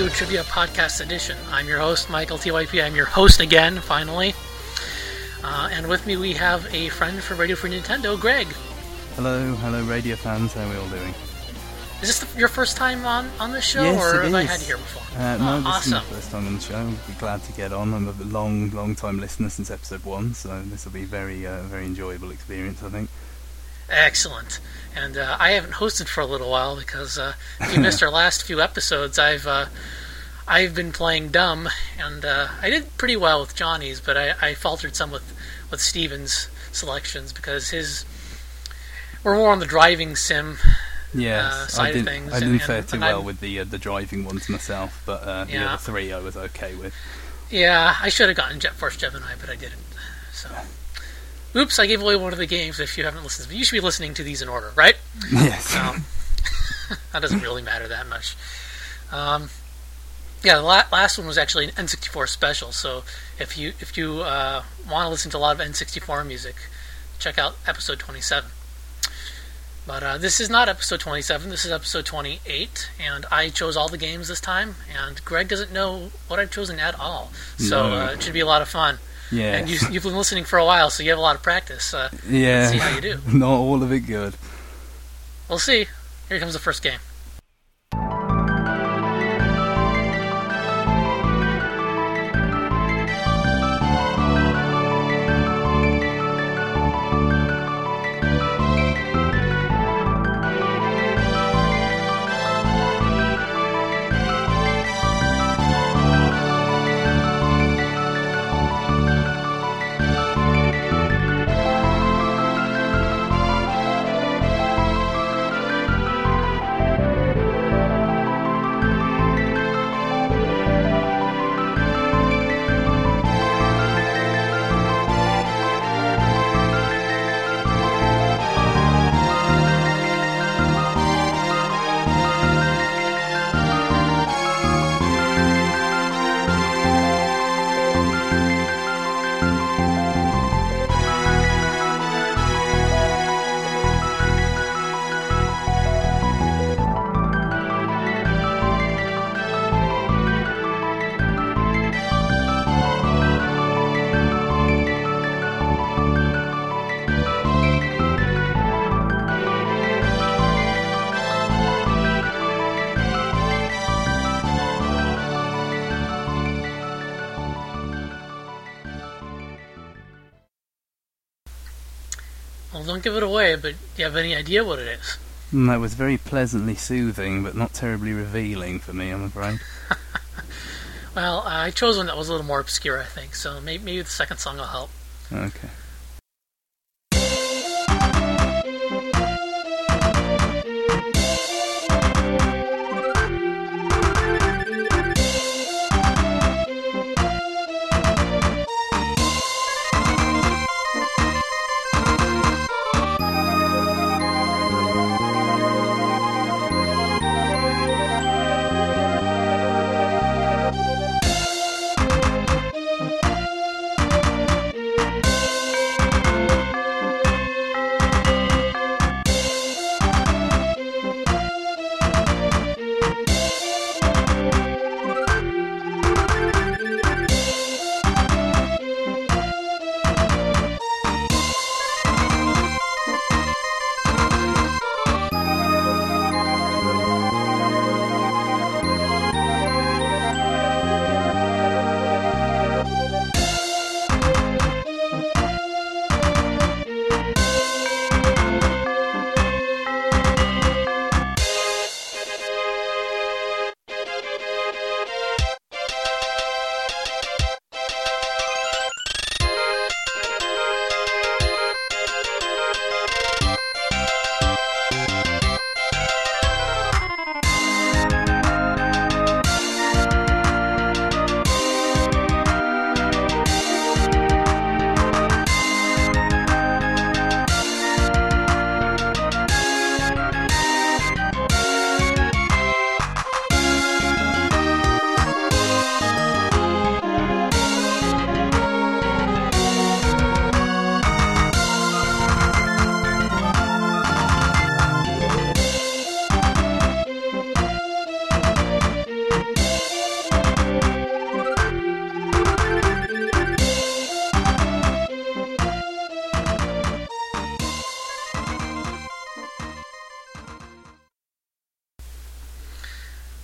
Radio Trivia Podcast Edition. I'm your host, Michael TYP. I'm your host again, finally. Uh, and with me we have a friend from Radio Free Nintendo, Greg. Hello, hello, radio fans. How are we all doing? Is this the, your first time on, on the show, Yes, or have I had you here before? Uh, Oh, no, this is awesome. my first time on the show. I'd be glad to get on. I'm a long, long time listener since episode one, so this will be very, uh, very enjoyable experience. I think. Excellent. And uh, I haven't hosted for a little while because uh, if you missed our last few episodes, I've uh, I've been playing dumb, and uh, I did pretty well with Johnny's, but I, I faltered some with with Steven's selections because his we're more on the driving sim. Yes, Uh, side I didn't. things, I didn't and- fare too and well I'm- with the uh, the driving ones myself, but uh, the other three I was okay with. Yeah, I should have gotten Jet Force Gemini, but I didn't. So, oops, I gave away one of the games. If you haven't listened, you should be listening to these in order, right? yes. Um, that doesn't really matter that much. Um, yeah, the la- last one was actually an N64 special. So if you if you uh, want to listen to a lot of N64 music, check out episode 27. But uh, this is not episode 27. This is episode 28, and I chose all the games this time. And Greg doesn't know what I've chosen at all, so No. uh, it should be a lot of fun. Yeah. And you, you've been listening for a while, so you have a lot of practice. Uh, yeah. see how you do. Not all of it good. we'll see. Here comes the first game. Well, don't give it away, but do you have any idea what it is? Mm, that was very pleasantly soothing, but not terribly revealing for me. I'm afraid. Well, I chose one that was a little more obscure, I think, so maybe, maybe the second song will help. Okay.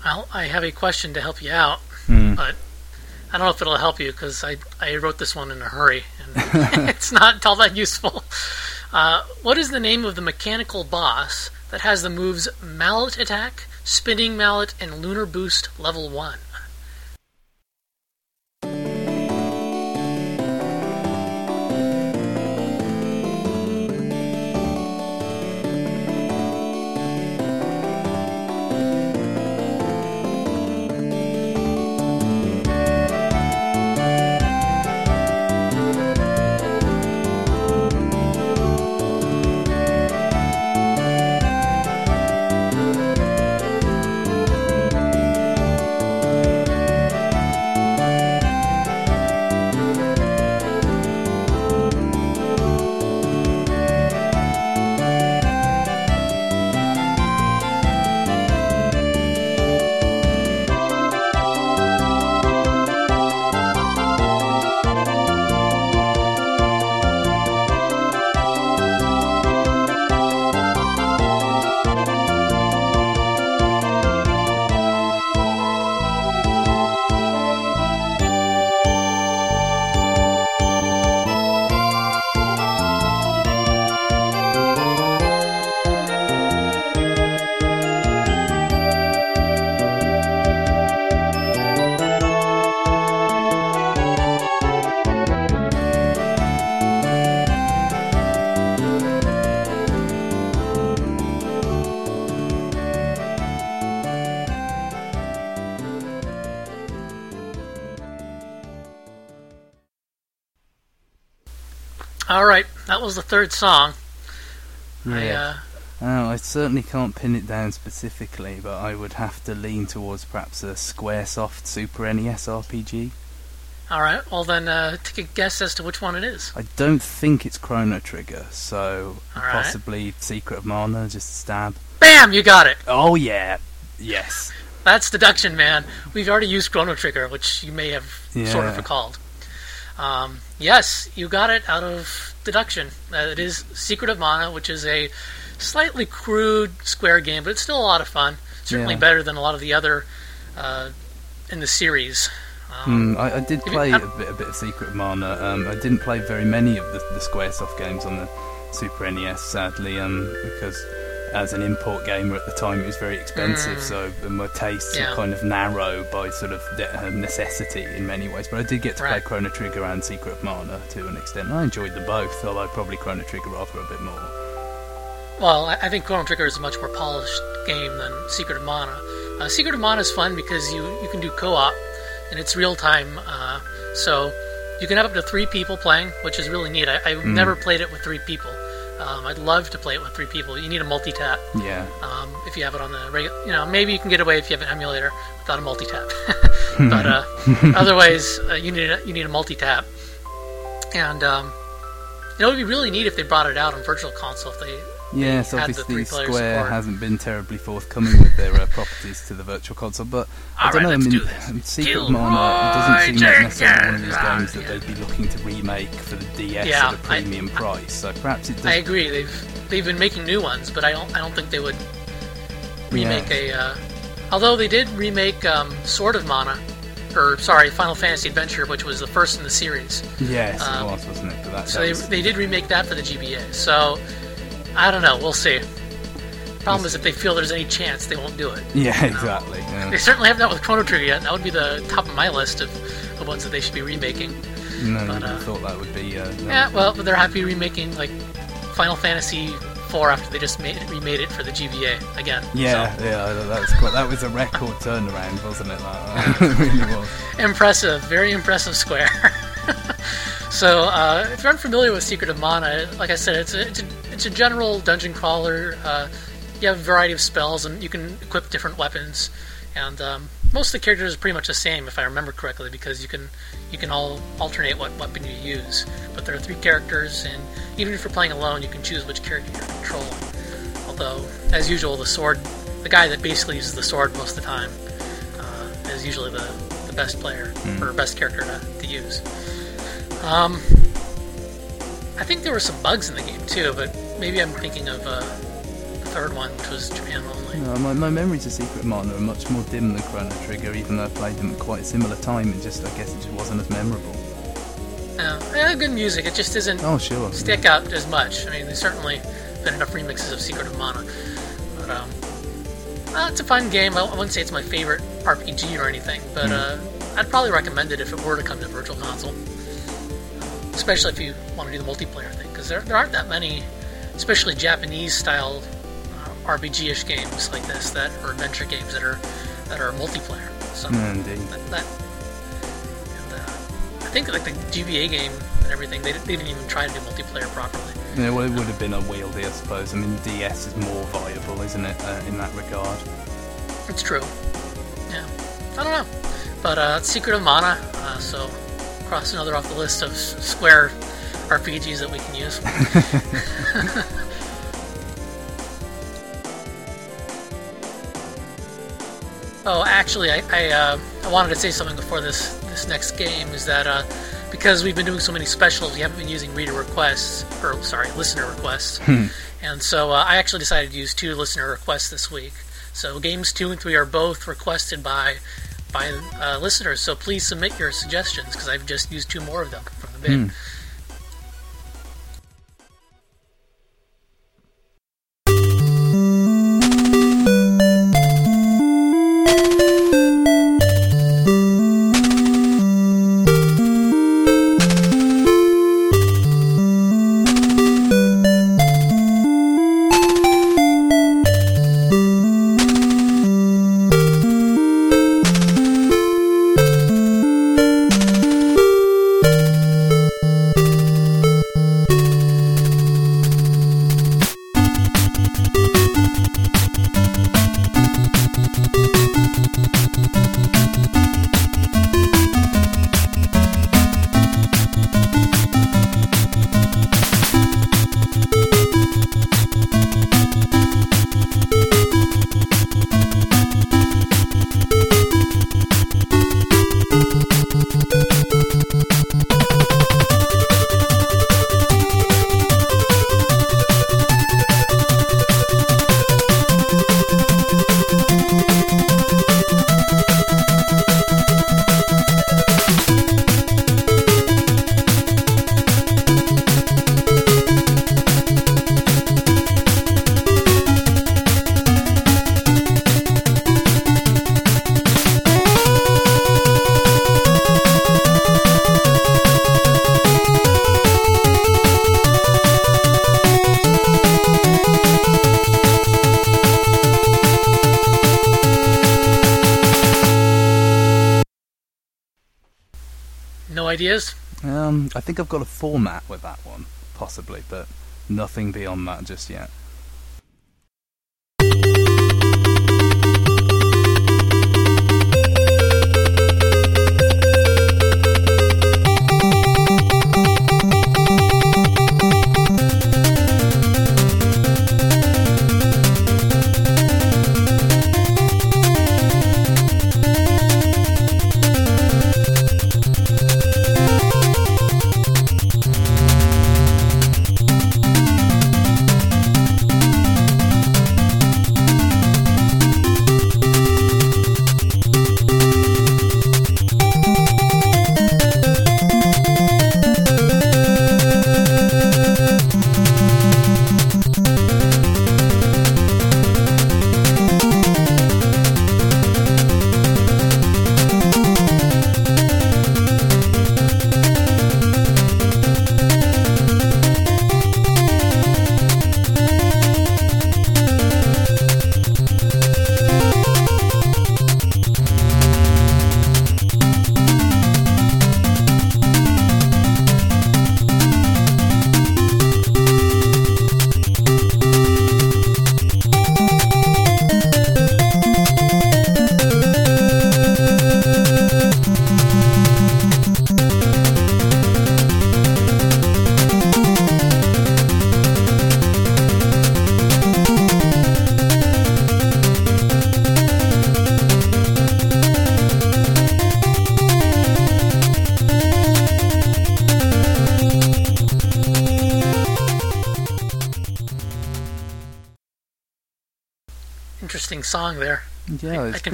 Well, I have a question to help you out, Hmm. but I don't know if it'll help you because I, I wrote this one in a hurry and it's not all that useful. Uh, what is the name of the mechanical boss that has the moves Mallet Attack, Spinning Mallet, and Lunar Boost level 1? That was the third song. I, Yeah. uh, Oh, I certainly can't pin it down specifically, but I would have to lean towards perhaps a SquareSoft Super NES RPG. all right, well then uh, take a guess as to which one it is. I don't think it's Chrono Trigger, so right. possibly Secret of Mana, just a stab. Bam, you got it. Oh yeah, yes. That's deduction, man. We've already used Chrono Trigger, which you may have sort of recalled. Um, yes, you got it out of deduction. Uh, it is Secret of Mana, which is a slightly crude Square game, but it's still a lot of fun. Certainly Yeah. better than a lot of the other uh, in the series. Um, Hmm, I, I did Have you- play a bit, a bit of Secret of Mana. Um, I didn't play very many of the, the SquareSoft games on the Super NES, sadly, um, because as an import gamer at the time, it was very expensive. Mm. So my tastes Yeah. were kind of narrow by sort of necessity in many ways. But I did get to play Chrono Trigger and Secret of Mana to an extent. I enjoyed them both, although probably Chrono Trigger rather a bit more. Well, I think Chrono Trigger is a much more polished game than Secret of Mana. Uh, Secret of Mana is fun because you, you can do co-op, and it's real time. Uh, so you can have up to three people playing, which is really neat. I, I've Mm. never played it with three people. Um, I'd love to play it with three people. You need a multi-tap Yeah. um, if you have it on the regular. You know, maybe you can get away if you have an emulator without a multi-tap. but uh, otherwise, uh, you need a, you need a multi-tap. And um, you know, it would be really neat if they brought it out on Virtual Console. If they Yes, obviously Square support. hasn't been terribly forthcoming with their uh, properties to the Virtual Console, but I don't right, know. I mean, do um, Secret Mana doesn't seem like necessarily one of those games that they'd be looking to remake for the DS Yeah, at a premium price. So perhaps it does. I agree. They've they've been making new ones, but I don't I don't think they would remake a. Uh, although they did remake um, Sword of Mana, or sorry, Final Fantasy Adventure, which was the first in the series. yes, um, it was, wasn't it? So they they did remake that for the GBA. So I don't know. We'll see. Problem is, if they feel there's any chance, they won't do it. yeah, exactly. yeah. They certainly haven't done with Chrono Trigger yet. That would be the top of my list of the ones that they should be remaking. No, but, I uh, thought that would be. Uh, no. Yeah, well, but they're happy remaking like Final Fantasy IV after they just made it, remade it for the GBA again. Yeah, yeah, that was quite. That was a record turnaround, wasn't it? That really was. Impressive, very impressive Square. so, uh, if you're unfamiliar with Secret of Mana, like I said, it's a, it's a, it's a general dungeon crawler. Uh, you have a variety of spells, and you can equip different weapons. And um, most of the characters are pretty much the same, if I remember correctly, because you can you can all alternate what weapon you use. But there are three characters, and even if you're playing alone, you can choose which character you're controlling. Although, as usual, the sword, the guy that basically uses the sword most of the time, uh, is usually the, the best player or best character to, to use. Um, I think there were some bugs in the game too, but maybe I'm thinking of uh, the third one, which was Japan only. No, my, my memories of Secret of Mana are much more dim than Chrono Trigger, even though I played them at quite a similar time. It just, I guess, it just wasn't as memorable. Yeah, yeah, good music. It just doesn't Oh, sure. stick out as much. I mean, there's certainly been enough remixes of Secret of Mana, but um, well, it's a fun game. I, I wouldn't say it's my favorite RPG or anything, but uh, I'd probably recommend it if it were to come to Virtual Console, especially if you want to do the multiplayer thing, because there, there aren't that many, especially Japanese-style uh, RPG-ish games like this that or adventure games that are that are multiplayer. So indeed. that, that and, uh, I think like the GBA game and everything, they, they didn't even try to do multiplayer properly. Yeah, well, it would have been a unwieldy, I suppose. I mean, DS is more viable, isn't it, uh, in that regard? It's true. Yeah, I don't know, but uh, Secret of Mana. Uh, so cross another off the list of Square RPGs that we can use. oh, actually, I I, uh, I wanted to say something before this this next game is that uh, because we've been doing so many specials, we haven't been using reader requests or sorry, listener requests, and so uh, I actually decided to use two listener requests this week. So games two and three are both requested by by uh, listeners. So please submit your suggestions because I've just used two more of them from the bin. Ideas? Um, I think I've got a format with that one, possibly, but nothing beyond that just yet.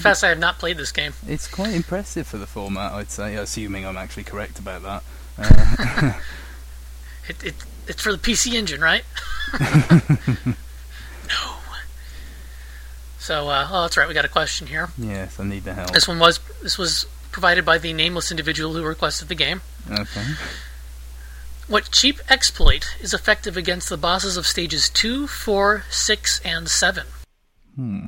Confess I have not played this game. it's quite impressive for the format, I'd say, assuming I'm actually correct about that. Uh, It, it it's for the PC Engine, right? no. So, uh, oh, that's right. We got a question here. yes, I need the help. This one was this was provided by the nameless individual who requested the game. Okay. What cheap exploit is effective against the bosses of stages 2, 4, 6, and 7? Hmm.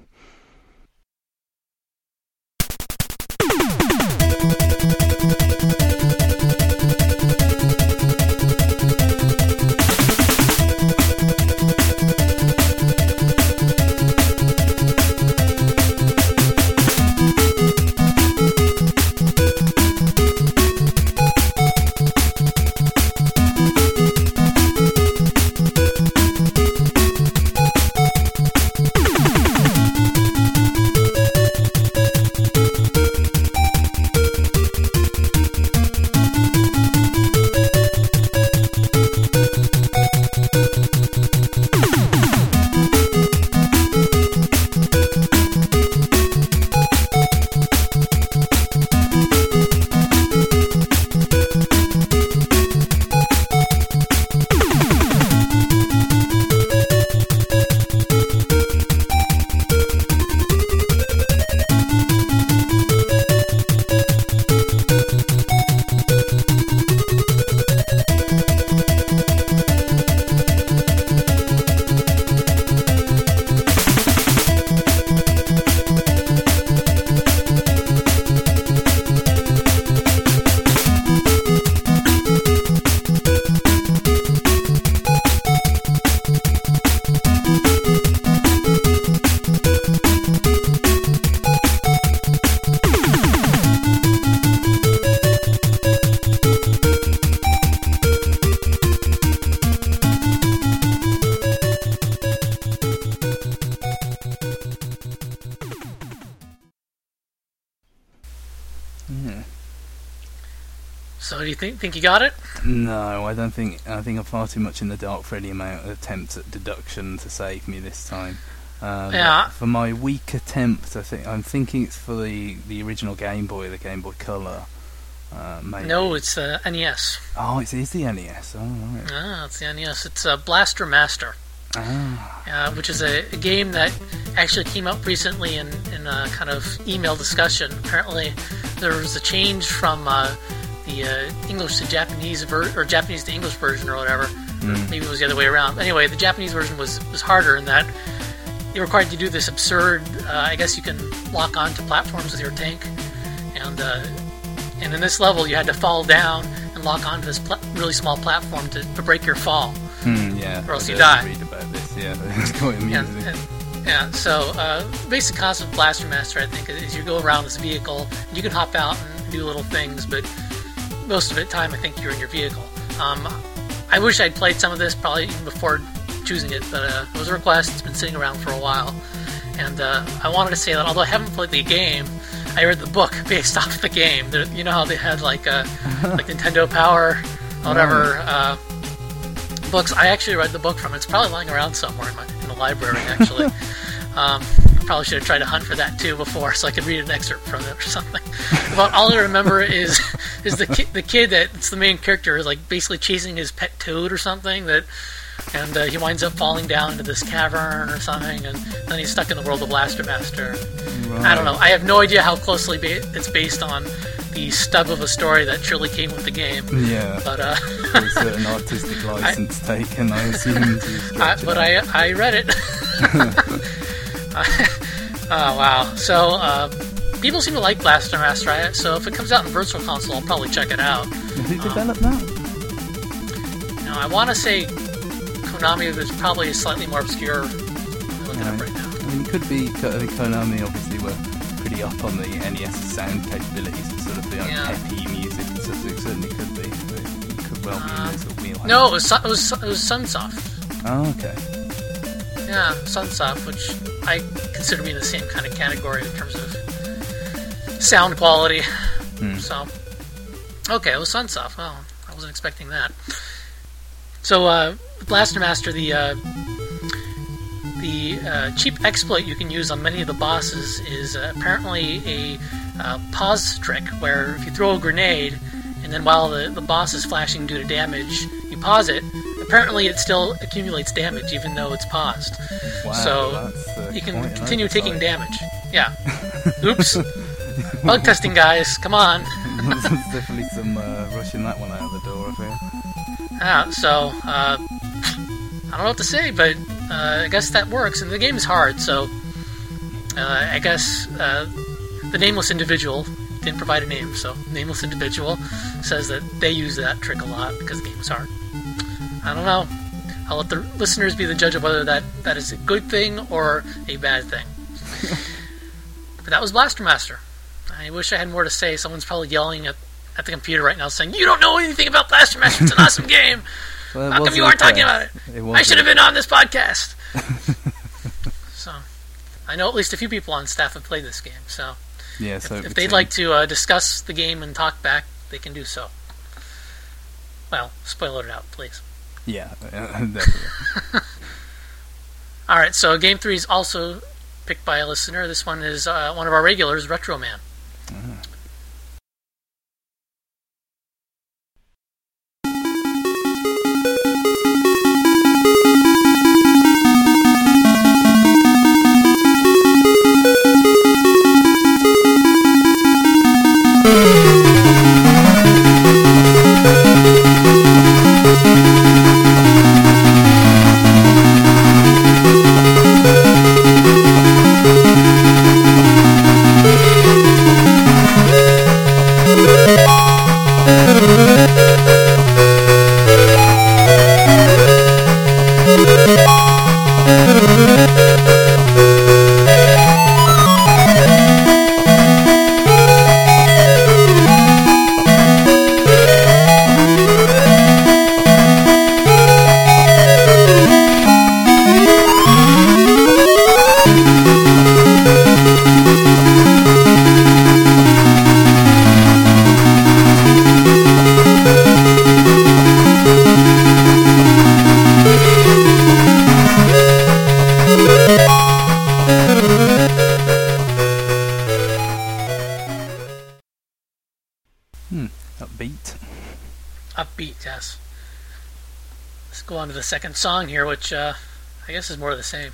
Got it? No, I don't think. I think I'm far too much in the dark for any amount of attempts at deduction to save me this time. Um, Yeah. For my weak attempt, I think I'm thinking it's for the the original Game Boy, the Game Boy Color. Uh. No, it's the NES. Oh, it is the NES. Oh, right. Ah, it's the NES. It's uh, Blaster Master, Ah. uh, which is a, a game that actually came up recently in, in a kind of email discussion. Apparently, there was a change from uh, the uh, English to Japanese ver- or Japanese to English version or whatever. Mm. Maybe it was the other way around. Anyway, the Japanese version was, was harder in that you're required to do this absurd. Uh, I guess you can lock onto platforms with your tank, and uh, and in this level you had to fall down and lock onto this pla- really small platform to, to break your fall. Hmm, yeah. Or else I you die. Read about this. Yeah, it's quite And, and, yeah, so uh, basic concept of Blaster Master, I think, is you go around this vehicle, and you can hop out and do little things, but most of the time, I think you're in your vehicle. Um, I wish I'd played some of this probably even before choosing it, but uh, it was a request. It's been sitting around for a while, and uh, I wanted to say that although I haven't played the game, I read the book based off the game. There, you know how they had like uh, like Nintendo Power, whatever. Uh, books. I actually read the book from. It's probably lying around somewhere in, my, in the library, actually. um, probably should have tried to hunt for that too before, so I could read an excerpt from it or something. But all I remember is is the ki- the kid that's the main character is like basically chasing his pet toad or something that. And uh, he winds up falling down into this cavern or something, and then he's stuck in the world of Blaster Master. I don't know. I have no idea how closely ba- it's based on the stub of a story that surely came with the game. Yeah. But uh, There's a certain artistic license taken, I assume. I, but. I I read it. oh wow! So uh, people seem to like Blaster Master. I, so if it comes out in Virtual Console, I'll probably check it out. Who developed that? You know, I want to say Konami was probably slightly more obscure. Up Right. right now. I mean, it could be. I Konami obviously were pretty up on the NES sound capabilities and sort of the like, Yeah. peppy music and stuff. So it certainly could be. It could well be in this sort of wheelhouse. No, it was it was it was Sunsoft. Oh, okay. Yeah, Sunsoft, which I consider to be in the same kind of category in terms of sound quality. Hmm. So, okay, it was Sunsoft. Well, I wasn't expecting that. So, uh, Blaster Master, the uh, the uh, cheap exploit you can use on many of the bosses is uh, apparently a uh, pause trick where if you throw a grenade and then while the, the boss is flashing due to damage, you pause it. Apparently, it still accumulates damage even though it's paused. Wow, so you can continue taking damage. Yeah. Oops. Bug testing, guys. Come on. There's definitely some uh, rushing that one out of the door, I feel. Yeah, so, uh, I don't know what to say, but uh, I guess that works. And the game is hard, so uh, I guess uh, the nameless individual didn't provide a name, so nameless individual says that they use that trick a lot because the game is hard. I don't know. I'll let the listeners be the judge of whether that, that is a good thing or a bad thing. but that was Blaster Master. I wish I had more to say. Someone's probably yelling at, at the computer right now saying, You don't know anything about Blaster Master. It's an awesome game. Well, How come you aren't talking about it? It I should have been on this podcast. so, I know at least a few people on staff have played this game. So, Yeah, so if they'd like to uh, discuss the game and talk back, they can do so. Well, spoiler it out, please. Yeah, definitely. All right, so game three is also picked by a listener. This one is uh, one of our regulars, Retro Man. Second song here, which uh, I guess is more of the same.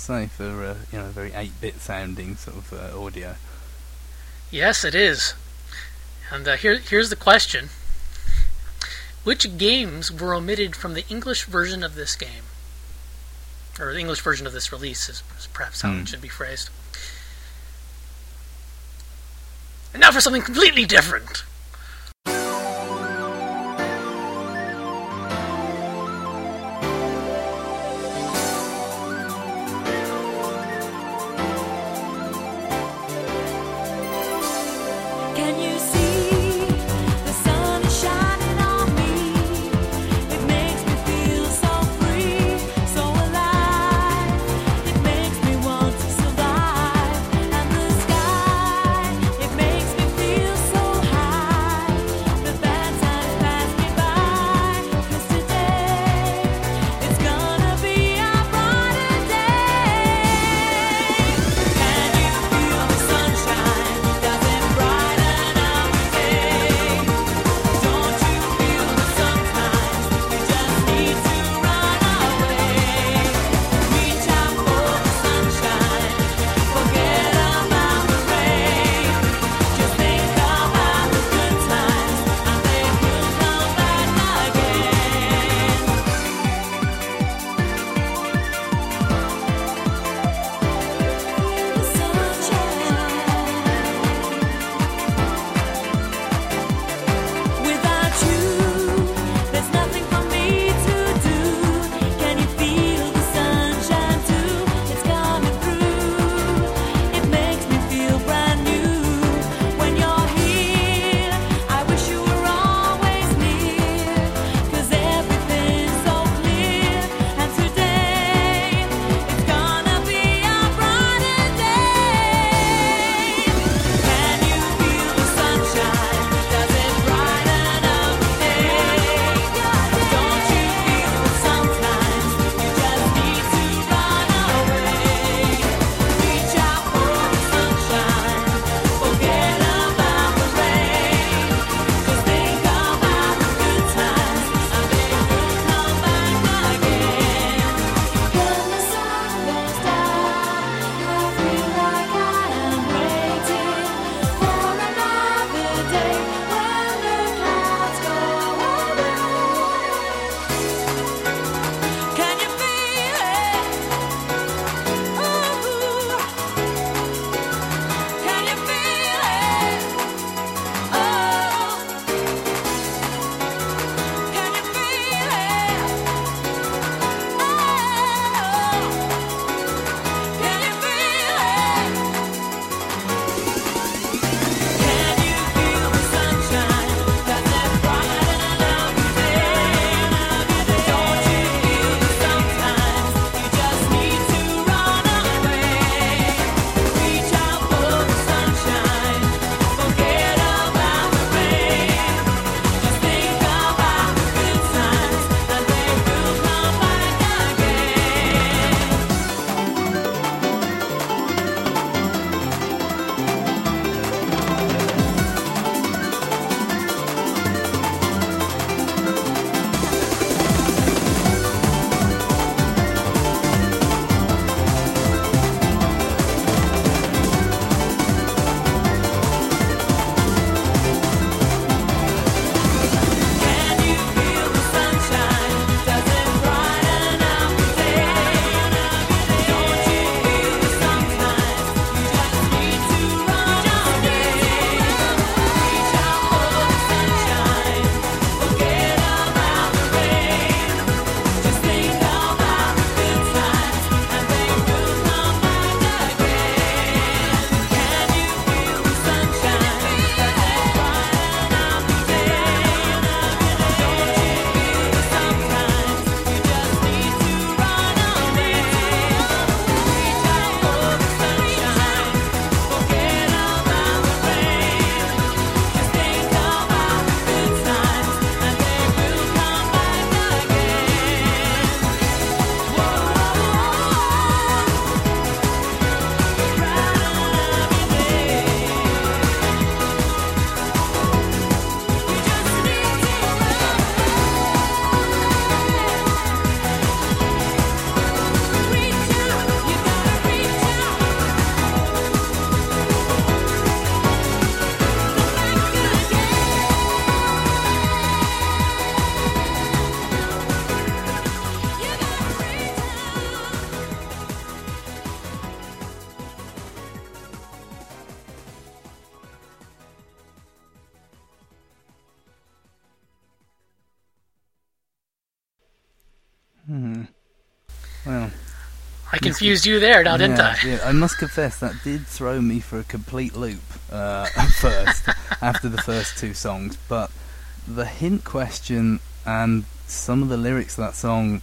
Must say, for uh, you know, very 8-bit sounding sort of uh, audio. Yes, it is. And uh, here, here's the question: Which games were omitted from the English version of this game, or the English version of this release? Is, is perhaps how Hmm. it should be phrased. And now for something completely different. Confused you there, now didn't yeah, I? yeah, I must confess that did throw me for a complete loop uh, at first after the first two songs, but the hint question and some of the lyrics of that song.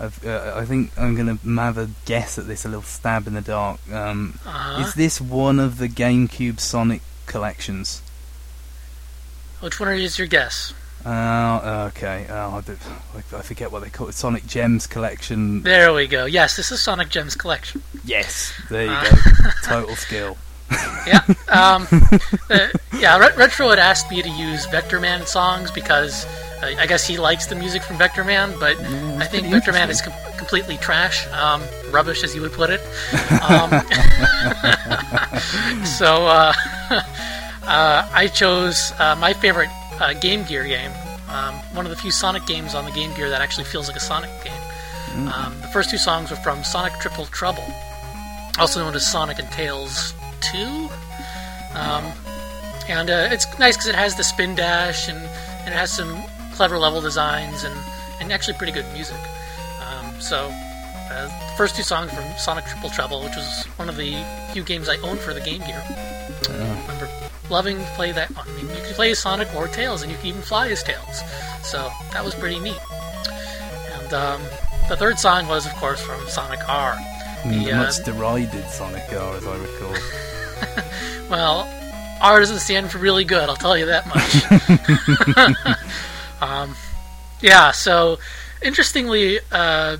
I've, uh, I think I'm going to have a guess at this, a little stab in the dark. Um, Uh-huh. Is this one of the GameCube Sonic collections? Which one is your guess? Oh, okay. Oh, I, did- I forget what they call it. Sonic Gems collection. There we go. Yes, this is Sonic Gems Collection. Yes, there you Uh. go. Total skill. Yeah. Um, uh, yeah, Re- Retro had asked me to use Vectorman songs because uh, I guess he likes the music from Vectorman, but I think Vectorman is com- completely trash, um, rubbish as you would put it. Um, so uh, uh, I chose uh, my favorite uh, Game Gear game, um, one of the few Sonic games on the Game Gear that actually feels like a Sonic game. Um, the first two songs were from Sonic Triple Trouble, also known as Sonic and Tails 2. Um, and uh, it's nice because it has the spin dash and, and it has some clever level designs and, and actually pretty good music. Um, so, uh, the first two songs from Sonic Triple Trouble, which was one of the few games I owned for the Game Gear. I remember loving to play that. I mean, you can play as Sonic or Tails, and you can even fly as Tails. So that was pretty neat. And um, the third song was, of course, from Sonic R. Mm, The, uh, much derided Sonic R, as I recall. Well, R doesn't stand for really good, I'll tell you that much. um, yeah, so interestingly, uh,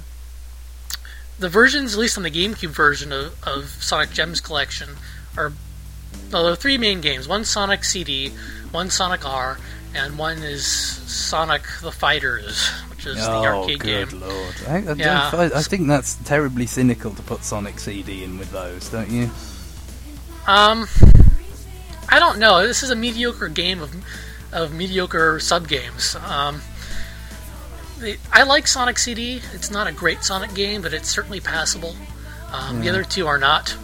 the versions, at least on the GameCube version of, of Sonic Gems Collection, are well, there are three main games. One Sonic CD, one Sonic R, and one is Sonic the Fighters, which is the oh, arcade good game. lord! I, I, Yeah. I think that's terribly cynical to put Sonic CD in with those, don't you? Um, I don't know. This is a mediocre game of of mediocre sub games. Um, I like Sonic CD. It's not a great Sonic game, but it's certainly passable. Um, The other two are not.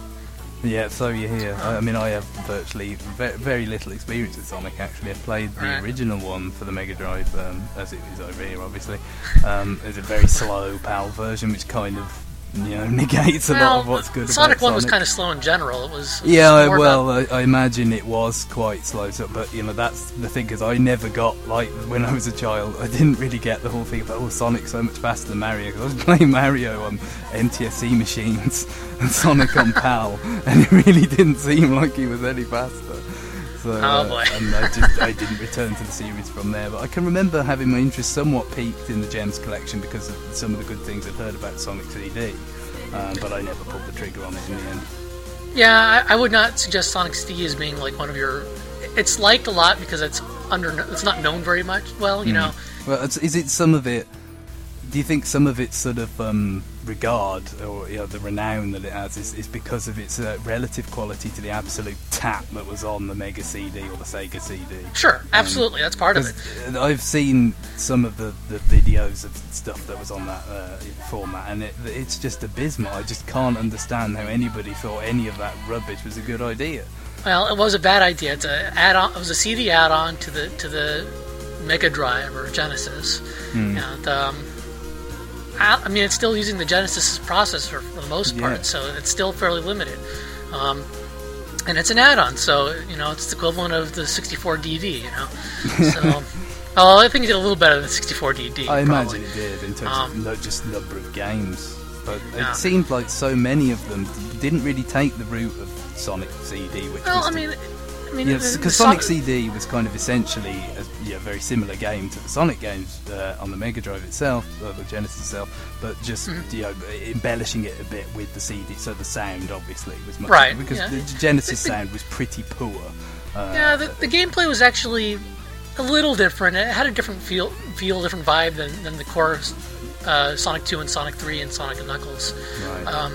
Yeah, so you hear. I mean, I have virtually ve- very little experience with Sonic. Actually, I played the Right. original one for the Mega Drive, um, as it is over here, obviously. Um, it's a very slow PAL version, which kind of you know negates a lot well, of what's good Sonic One was kind of slow in general. It was. it Yeah, was I- more well, I, I imagine it was quite slow, so, but you know that's the thing because I never got like when I was a child, I didn't really get the whole thing about oh Sonic's so much faster than Mario because I was playing Mario on NTSC machines and Sonic on PAL, and it really didn't seem like he was any faster. Uh, boy. and I just I didn't return to the series from there. But I can remember having my interest somewhat piqued in the Gems collection because of some of the good things I'd heard about Sonic CD. Um, but I never pulled the trigger on it in the end. Yeah, I, I would not suggest Sonic CD as being like one of your. It's liked a lot because it's under. It's not known very much. Well, you know. Well, it's, is it some of it? Do you think some of its sort of um, regard or you know, the renown that it has is, is because of its uh, relative quality to the absolute tap that was on the Mega CD or the Sega CD? Sure, absolutely, that's part of it. uh, I've seen some of the, the videos of stuff that was on that uh, format, and it, it's just abysmal. I just can't understand how anybody thought any of that rubbish was a good idea. Well, it was a bad idea. It's a add-on. It was a CD add-on to the to the Mega Drive or Genesis, Hmm. and um, I, I mean it's still using the Genesis processor for the most part, Yeah. so it's still fairly limited. Um, and it's an add-on, so you know it's the equivalent of the 64 DD. You know, so. Oh, I think it did a little better than 64 DD. I probably. imagine it did in terms of Um, no, just number of games, but Yeah. it seemed like so many of them didn't really take the route of Sonic CD, which Well, was I mean, I mean, yeah, the- the because Sonic Son- CD was kind of essentially a yeah, very similar game to the Sonic games uh, on the Mega Drive itself, or the Genesis itself, but just Mm-hmm. you know embellishing it a bit with the CD, so the sound obviously was much Right, because yeah. the Genesis The- the- sound was pretty poor. Uh, Yeah, the, the gameplay was actually a little different. It had a different feel, feel different vibe than, than the core uh, Sonic 2 and Sonic 3 and Sonic and Knuckles. right. Um,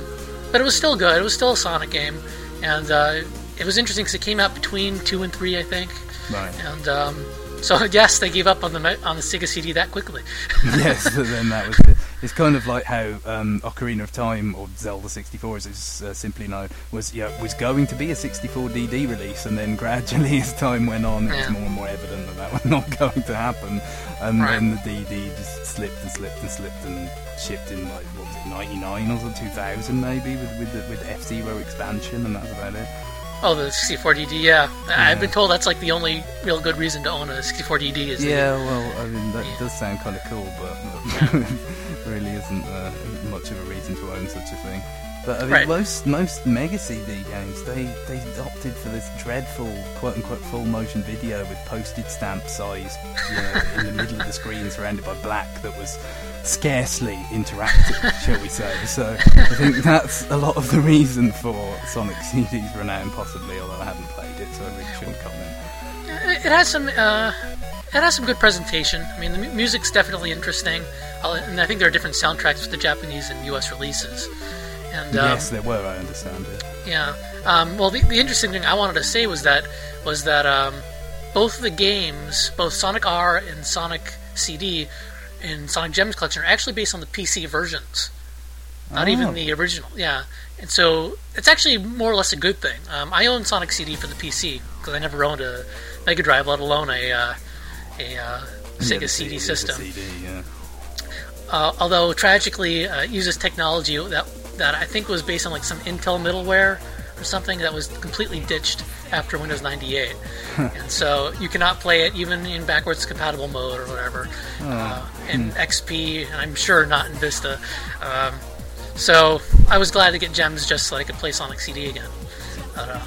but it was still good. It was still a Sonic game, and uh, it was interesting because it came out between 2 and 3, I think. right. And um, So yes, they gave up on the on the Sega CD that quickly. yes, then that was it. It's kind of like how um, Ocarina of Time or Zelda 64, as it's uh, simply known, was yeah was going to be a 64 DD release, and then gradually as time went on, it Yeah. was more and more evident that that was not going to happen, and Right. then the DD just slipped and slipped and slipped and shipped in like what was it 99 or 2000 maybe with with the, with F Zero expansion, and that's about it. Oh, the 64 DD. Yeah, Yeah. I've been told that's like the only real good reason to own a 64 DD is the- Yeah, well, I mean that Yeah. does sound kind of cool, but really isn't uh, much of a reason to own such a thing. But I mean, Right. most most Mega CD games they they opted for this dreadful quote unquote full motion video with postage stamp size, you know, in the middle of the screen surrounded by black that was scarcely interactive, shall we say? So I think that's a lot of the reason for Sonic CD's renown, possibly. Although I haven't played it, so I really shouldn't comment. It has some. Uh, it has some good presentation. I mean, the music's definitely interesting, and I think there are different soundtracks for the Japanese and U.S. releases. And um, yes, there were. I understand it. yeah. Um, well, the, the interesting thing I wanted to say was that was that um, both the games, both Sonic R and Sonic CD, in Sonic Gems Collection, are actually based on the PC versions. Not Oh. even the original. Yeah. And so it's actually more or less a good thing. Um, I own Sonic CD for the PC because I never owned a Mega Drive, let alone a uh, a uh, Sega Yeah, the CD system. CD, yeah. Uh, although tragically, uh, it uses technology that that I think was based on like some Intel middleware or something that was completely ditched after Windows 98, and so you cannot play it even in backwards compatible mode or whatever. Uh, in XP, and I'm sure not in Vista. Um, so I was glad to get gems just so I could play Sonic CD again. But, uh,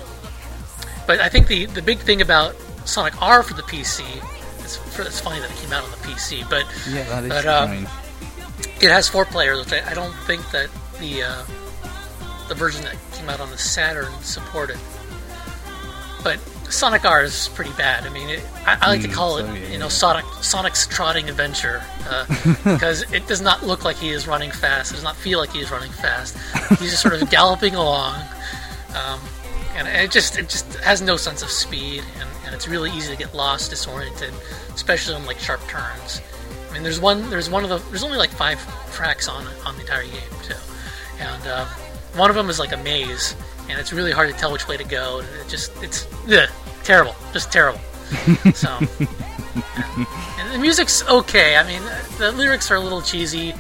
but I think the, the big thing about Sonic R for the PC, it's, it's funny that it came out on the PC, but Yeah, But, uh, it has four players, which I, I don't think that the uh, the version that came out on the Saturn supported. But Sonic R is pretty bad. I mean, it, I, I like to Mm, call so, it, yeah, you know, yeah. Sonic Sonic's trotting adventure because it does not look like he is running fast. It does not feel like he is running fast. He's just sort of galloping along, um, and it just it just has no sense of speed, and, and it's really easy to get lost, disoriented, especially on like sharp turns. I mean, there's one there's one of the there's only like five tracks on on the entire game too, and uh, one of them is like a maze, and it's really hard to tell which way to go. And it just it's ugh, terrible, just terrible. so, and the music's okay. I mean, the lyrics are a little cheesy.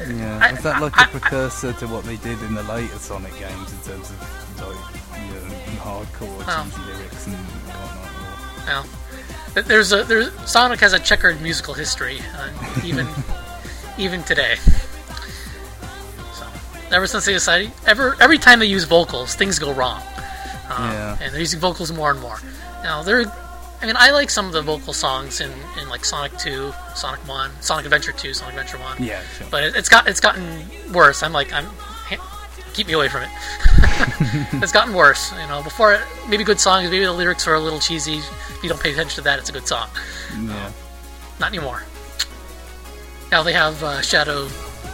Yeah, I- is that like I- a precursor to what they did in the later Sonic games in terms of like you know hardcore Well. cheesy lyrics and whatnot? Well, there's a there's Sonic has a checkered musical history, uh, even even today. Ever since they decided, ever every time they use vocals, things go wrong. Um, Yeah. and they're using vocals more and more. Now they're, I mean, I like some of the vocal songs in, in like Sonic Two, Sonic One, Sonic Adventure Two, Sonic Adventure One. Yeah, sure. But it, it's got it's gotten worse. I'm like I'm. Keep me away from it. it's gotten worse. You know, before maybe good songs, maybe the lyrics are a little cheesy. If you don't pay attention to that, it's a good song. yeah. Not anymore. Now they have uh, Shadow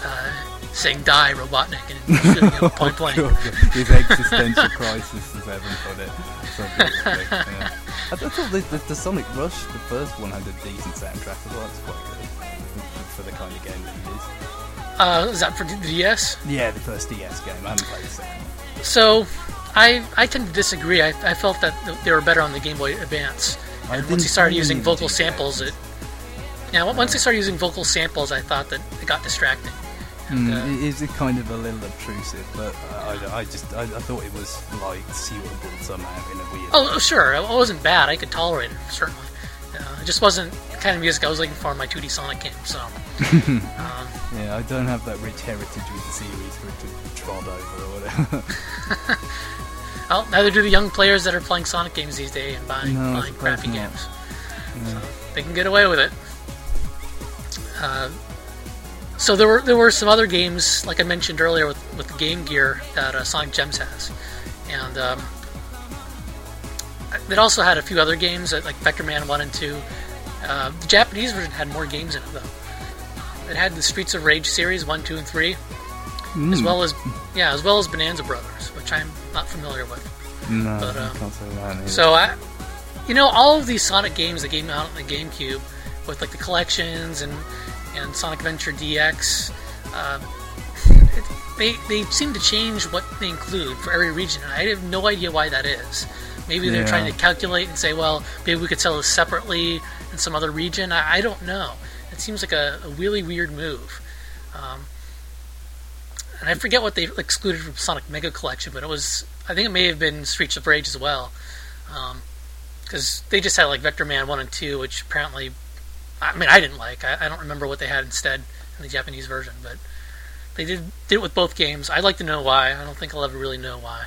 uh, saying "Die, Robotnik" and shooting him point blank. Oh, His existential crisis, as Evan put it. Yeah. I, thought the, the, the Sonic Rush, the first one, had a decent soundtrack as well. It's quite good for, the kind of game that it is. Uh, is that for the DS? Yeah, the first DS game. I haven't played the second one. So, I I tend to disagree. I, I felt that they were better on the Game Boy Advance. And once they started using any of the vocal samples, it yeah. Once they started using vocal samples, I thought that it got distracting. Mm, uh, it is kind of a little obtrusive, but I, I just I, I thought it was like suitable somehow in a weird. Oh, sure, it wasn't bad. I could tolerate it certainly. Uh, it just wasn't the kind of music I was looking for in my 2D Sonic game. So, um, Yeah, I don't have that rich heritage with the series for it to trod over or whatever. well, neither do the young players that are playing Sonic games these days and buying, No, buying crappy not. games. So they can get away with it. Uh, so there were there were some other games, like I mentioned earlier, with, with the Game Gear that uh, Sonic Gems has, and um, it also had a few other games like Vectorman One and Two. Uh, the Japanese version had more games in it though. It had the Streets of Rage series one, two, and three, as Mm, well as yeah, as well as Bonanza Brothers, which I'm not familiar with. no, but, uh, I can't say that. either. So I, you know, all of these Sonic games that came out on the GameCube, with like the collections and and Sonic Adventure DX, uh, it, they they seem to change what they include for every region. And I have no idea why that is. Maybe they're Yeah. trying to calculate and say, well, maybe we could sell this separately in some other region. I, I don't know. It seems like a, a really weird move. Um, and I forget what they excluded from Sonic Mega Collection, but it was I think it may have been Streets of Rage as well, because they just had like Vectorman one and two, which apparently, I mean, I didn't like. I, I don't remember what they had instead in the Japanese version, but they did did it with both games. I'd like to know why. I don't think I'll ever really know why.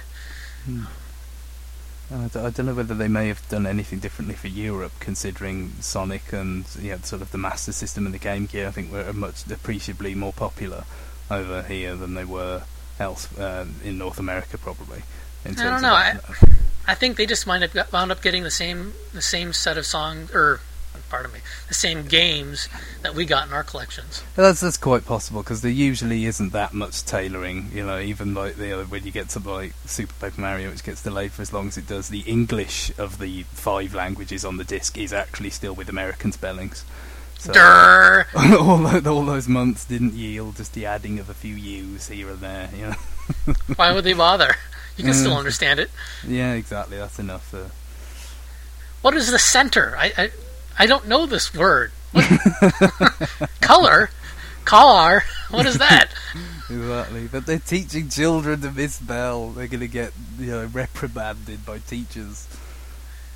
I don't know whether they may have done anything differently for Europe, considering Sonic and yeah, sort of the Master System and the Game Gear. I think were much appreciably more popular over here than they were else uh, in North America, probably. I don't know. I. I think they just got, wound up getting the same the same set of songs or pardon me the same games that we got in our collections. That's that's quite possible because there usually isn't that much tailoring. You know, even like the other, when you get to like Super Paper Mario, which gets delayed for as long as it does, the English of the five languages on the disc is actually still with American spellings. So Durr. all, all those months didn't yield just the adding of a few U's here and there. You know. Why would they bother? You can still Mm. understand it. yeah, exactly. That's enough. Uh, What is the center? I I, I don't know this word. What? Color, color. What is that? exactly. But they're teaching children to misspell. They're going to get you know reprimanded by teachers.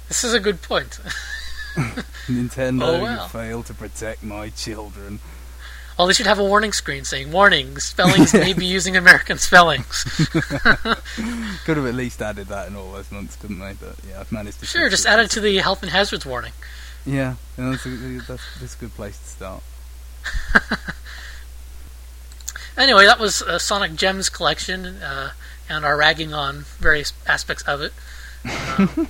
This is a good point. Nintendo, Oh, you failed to protect my children. Well, they should have a warning screen saying, "Warning: spellings may be using American spellings." Could have at least added that in all those months, couldn't they? But yeah, I've managed to. Sure, just add it to the health and hazards warning. Yeah, that's, a, that's, that's a good place to start. Anyway, that was uh, Sonic Gems collection uh, and our ragging on various aspects of it. Um,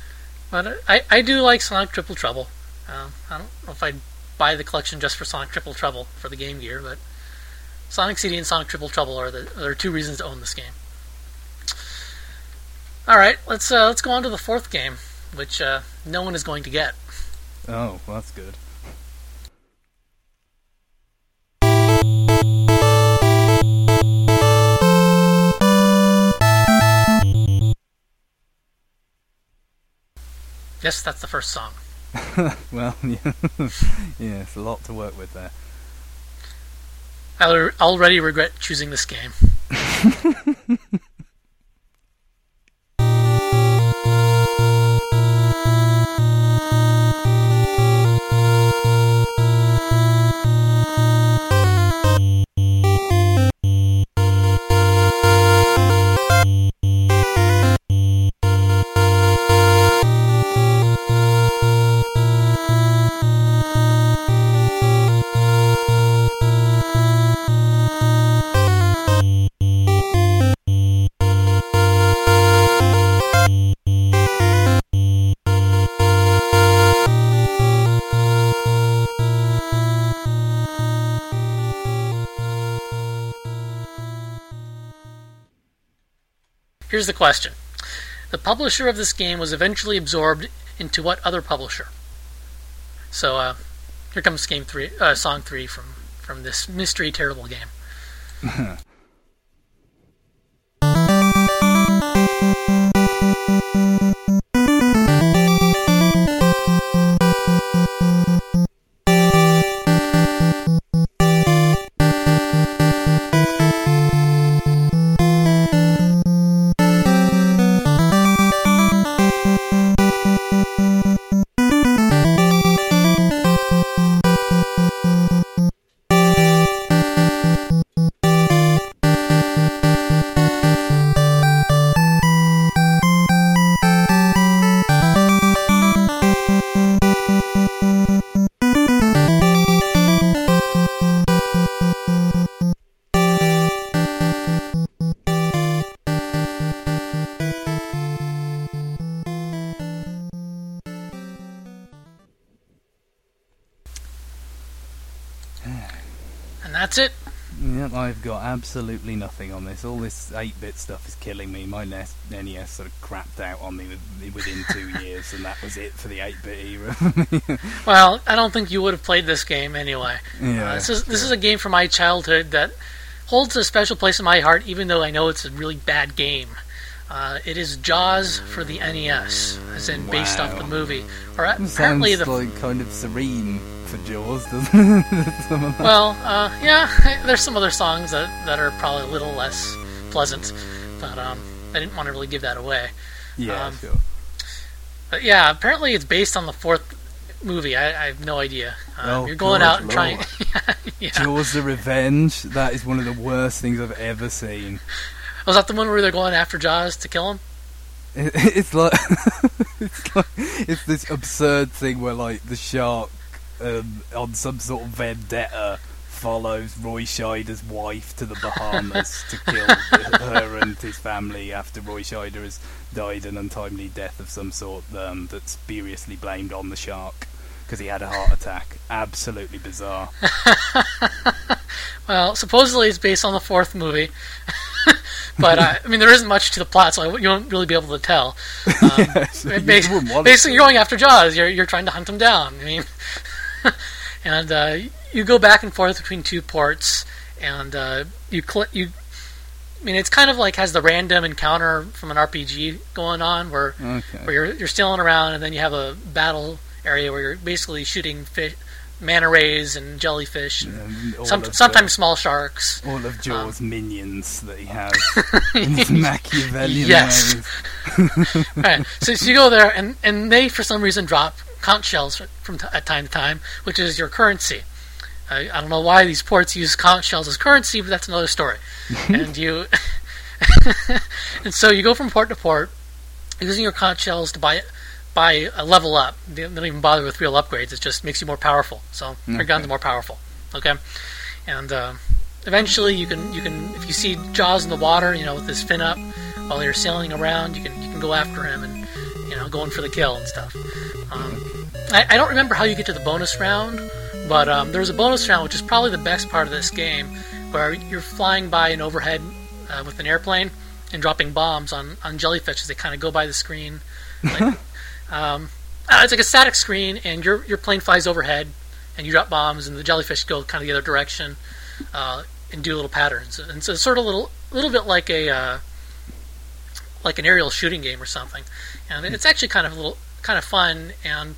but uh, I, I do like Sonic Triple Trouble. Um, I don't know if I'd buy the collection just for Sonic Triple Trouble for the Game Gear, but Sonic CD and Sonic Triple Trouble are the are two reasons to own this game. All right, let's uh, let's go on to the fourth game, which uh, no one is going to get. Oh, well, that's good. Yes, that's the first song. Well, yeah, yeah, it's a lot to work with there. I already regret choosing this game. Here's the question. The publisher of this game was eventually absorbed into what other publisher? So, uh, here comes game three, uh, song three from, from this mystery terrible game. Yep, I've got absolutely nothing on this. All this 8-bit stuff is killing me. My NES, NES sort of crapped out on me within two years, and that was it for the 8-bit era. Well, I don't think you would have played this game anyway. yeah, Uh, this is this is a game from my childhood that holds a special place in my heart, even though I know it's a really bad game. Uh, it is Jaws for the NES, as in based off the movie. Or uh, Sounds the like kind of serene for Jaws, doesn't it? Some of well, uh, yeah. There's some other songs that, that are probably a little less pleasant, but um, I didn't want to really give that away. yeah, um, sure. But yeah, apparently it's based on the fourth movie. I, I have no idea. Um, Oh, you're going good out and trying. lord. yeah. Jaws the Revenge, that is one of the worst things I've ever seen. Was that the one where they're going after Jaws to kill him? It, it's like it's like it's this absurd thing where like the shark um, on some sort of vendetta follows Roy Scheider's wife to the Bahamas to kill her and his family after Roy Scheider has died an untimely death of some sort um, that's spuriously blamed on the shark because he had a heart attack. Absolutely bizarre. Well, supposedly it's based on the fourth movie, but uh, I mean there isn't much to the plot, so you won't really be able to tell. Um, Yes, you bas- wouldn't basically, you're going after Jaws. You're you're trying to hunt him down. I mean, and uh, you go back and forth between two ports, and uh, you cl- you. I mean, it's kind of like has the random encounter from an RPG going on, where Okay. where you're you're stealing around, and then you have a battle area where you're basically shooting fish, manta rays and jellyfish, and some, of the- sometimes small sharks. all of Jaws' um, minions that he has in his Machiavellian Yes. ways. right. So, so you go there, and, and they, for some reason, drop conch shells from t- at time to time, which is your currency. I, I don't know why these ports use conch shells as currency, but that's another story. and you, and so you go from port to port, using your conch shells to buy buy a level up. They don't even bother with real upgrades. It just makes you more powerful. So your guns are more powerful. Okay, and uh, eventually you can you can if you see Jaws in the water, you know, with his fin up while you're sailing around, you can you can go after him and you know going for the kill and stuff. Um, I, I don't remember how you get to the bonus round, but um, there's a bonus round which is probably the best part of this game, where you're flying by an overhead uh, with an airplane and dropping bombs on, on jellyfish as they kind of go by the screen. Like, um, uh, it's like a static screen, and your your plane flies overhead, and you drop bombs, and the jellyfish go kind of the other direction uh, and do little patterns. And so it's sort of a little little bit like a uh, like an aerial shooting game or something. And it's actually kind of a little kind of fun. And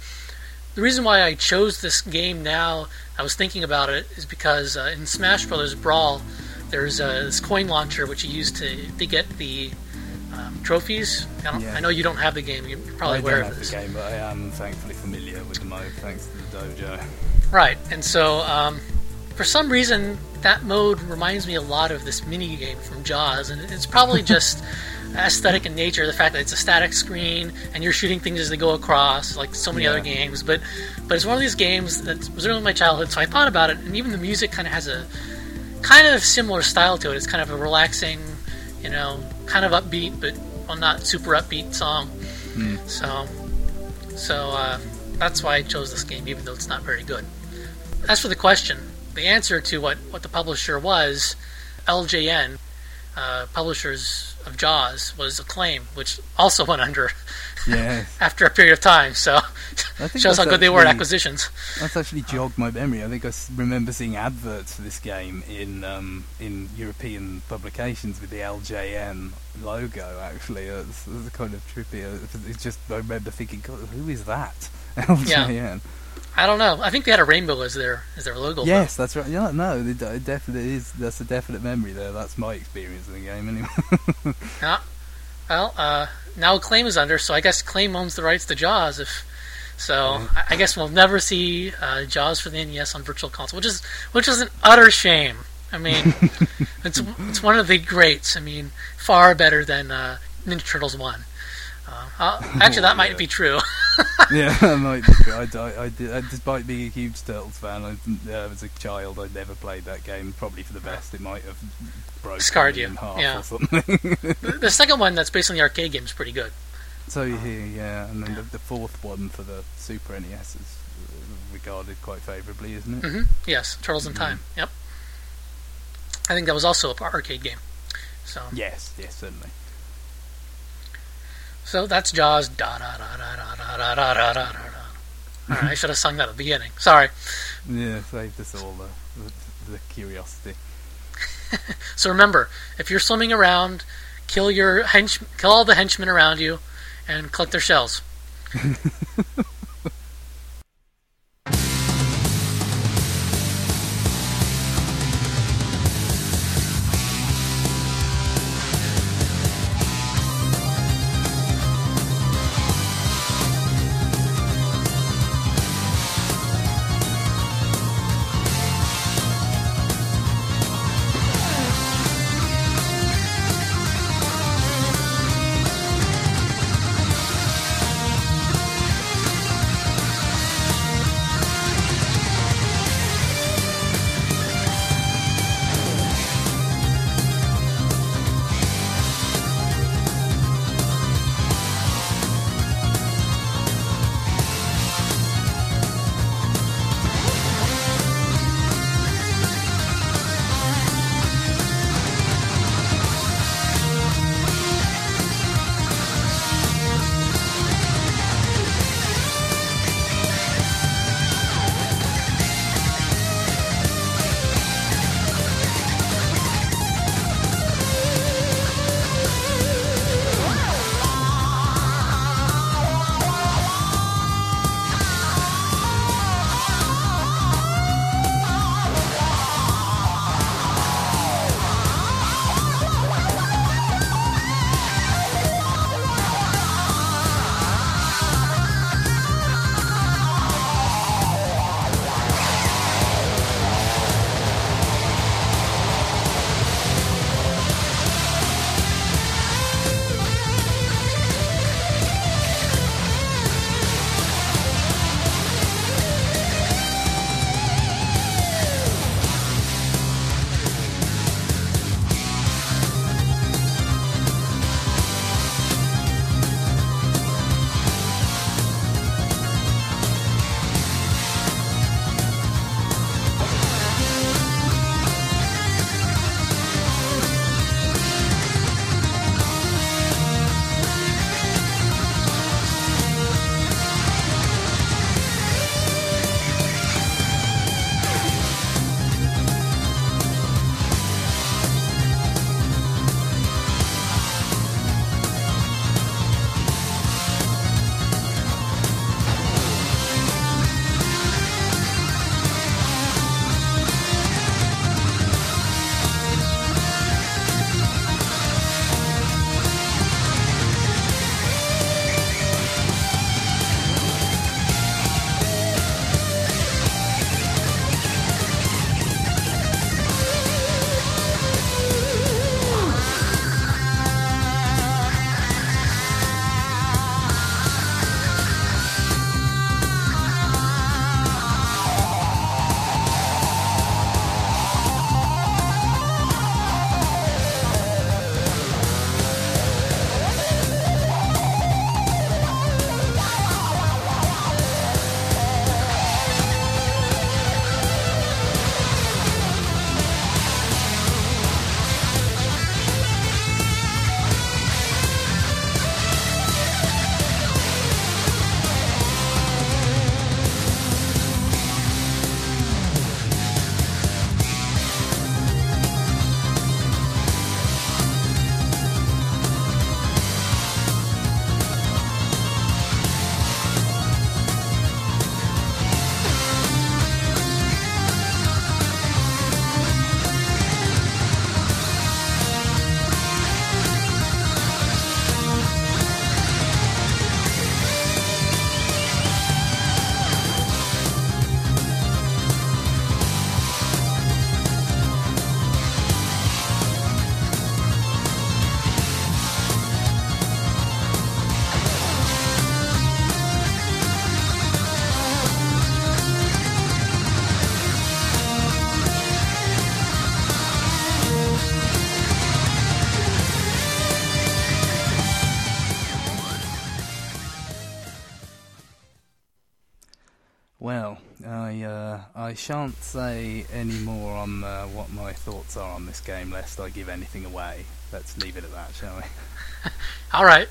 the reason why I chose this game now, I was thinking about it, is because uh, in Smash Brothers Brawl, there's uh, this coin launcher which you use to to get the um, trophies. I, don't, Yeah. I know you don't have the game; you're probably I aware don't of have this. the game, but I am thankfully familiar with the mode thanks to the dojo. Right, and so um, for some reason that mode reminds me a lot of this mini game from Jaws, and it's probably just aesthetic in nature. The fact that it's a static screen and you're shooting things as they go across, like so many Yeah. other games. But but it's one of these games that was early in my childhood, so I thought about it, and even the music kind of has a kind of similar style to it. It's kind of a relaxing, you know, kind of upbeat, but well, not super upbeat song. So so uh, that's why I chose this game, even though it's not very good. As for the question, the answer to what, what the publisher was, LJN, uh, publishers of Jaws, was Acclaim, which also went under Yes, after a period of time. So shows how good they were at acquisitions. That's actually jogged my memory. I think I remember seeing adverts for this game in um, in European publications with the LJN logo. Actually, it's, it's kind of trippy. It's just I remember thinking, God, who is that? LJN. I don't know. I think they had a rainbow as their as their logo. Yes, that's right. Yeah, no, it definitely is. That's a definite memory there. That's my experience of the game, anyway. Yeah. Well, uh, now Acclaim is under, so I guess Acclaim owns the rights to Jaws. If so, I, I guess we'll never see uh, Jaws for the NES on Virtual Console, which is which is an utter shame. I mean, it's it's one of the greats. I mean, far better than uh, Ninja Turtles One. Uh, actually, that might Yeah. be true. yeah, that might be true. I, I, uh, despite being a huge Turtles fan, I, uh, as a child, I never played that game. Probably for the best. It might have broken Scarred you, in half yeah. or something. the the second one, that's based on the arcade game, is pretty good. so you hear, yeah, and then the, the fourth one for the Super NES is regarded quite favourably, isn't it? hmm Yes, Turtles in Time. Yep. I think that was also an arcade game. So Yes, yes, certainly. So that's Jaws. Da da da da da da da da da da. All right, I should have sung that at the beginning. Sorry. Yeah, saved us all the, the, the curiosity. So remember, if you're swimming around, kill your hench, kill all the henchmen around you, and collect their shells. shan't say any more on uh, what my thoughts are on this game, lest I give anything away. Let's leave it at that, shall we? All right.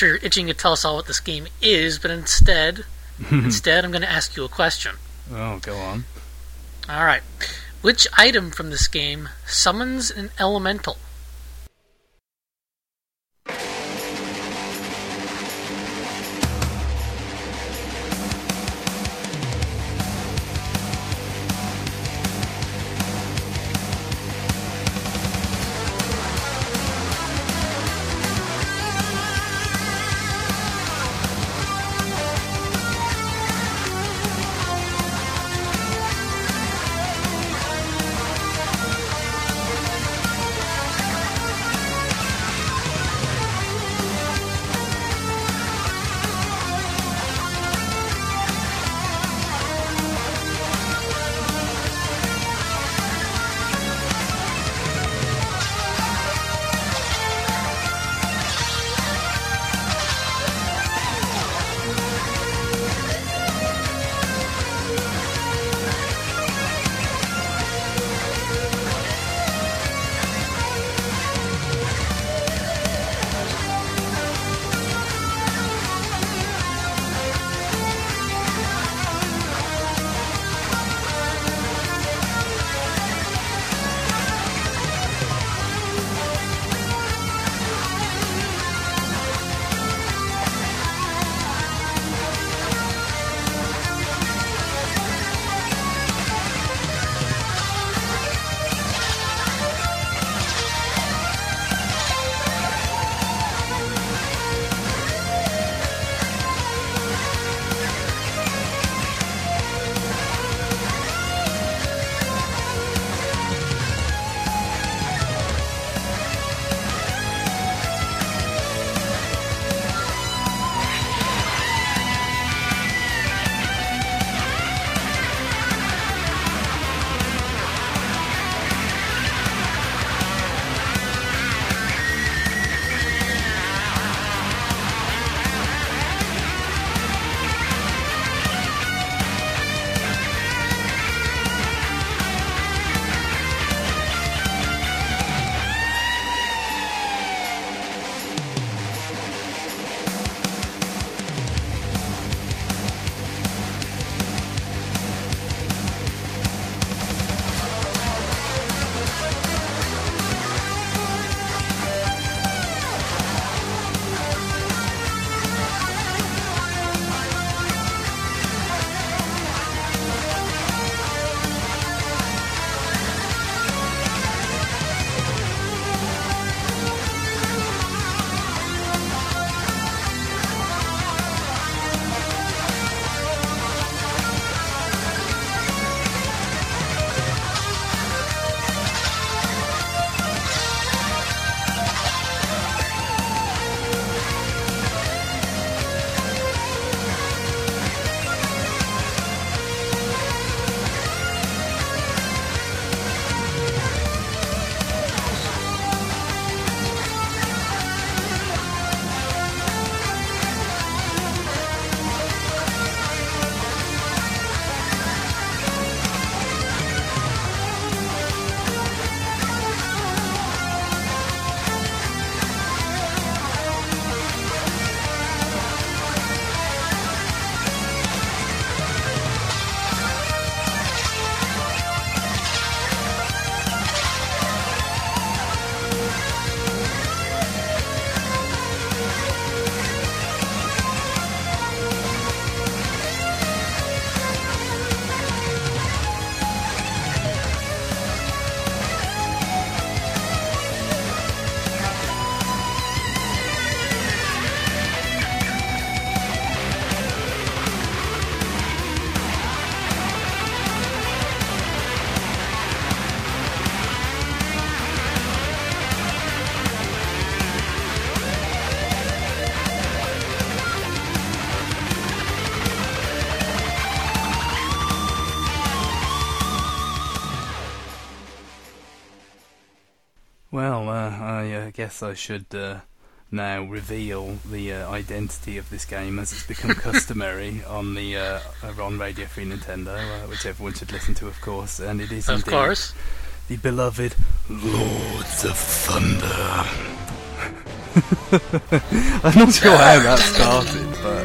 Sure you're itching to tell us all what this game is, but instead, instead, I'm going to ask you a question. Oh, go on. All right. Which item from this game summons an elemental? I uh, guess I should uh, now reveal the uh, identity of this game as it's become customary on the uh, on Radio Free Nintendo, uh, which everyone should listen to, of course. And it is Of indeed course. the beloved Lords of Thunder. I'm not sure how that started, but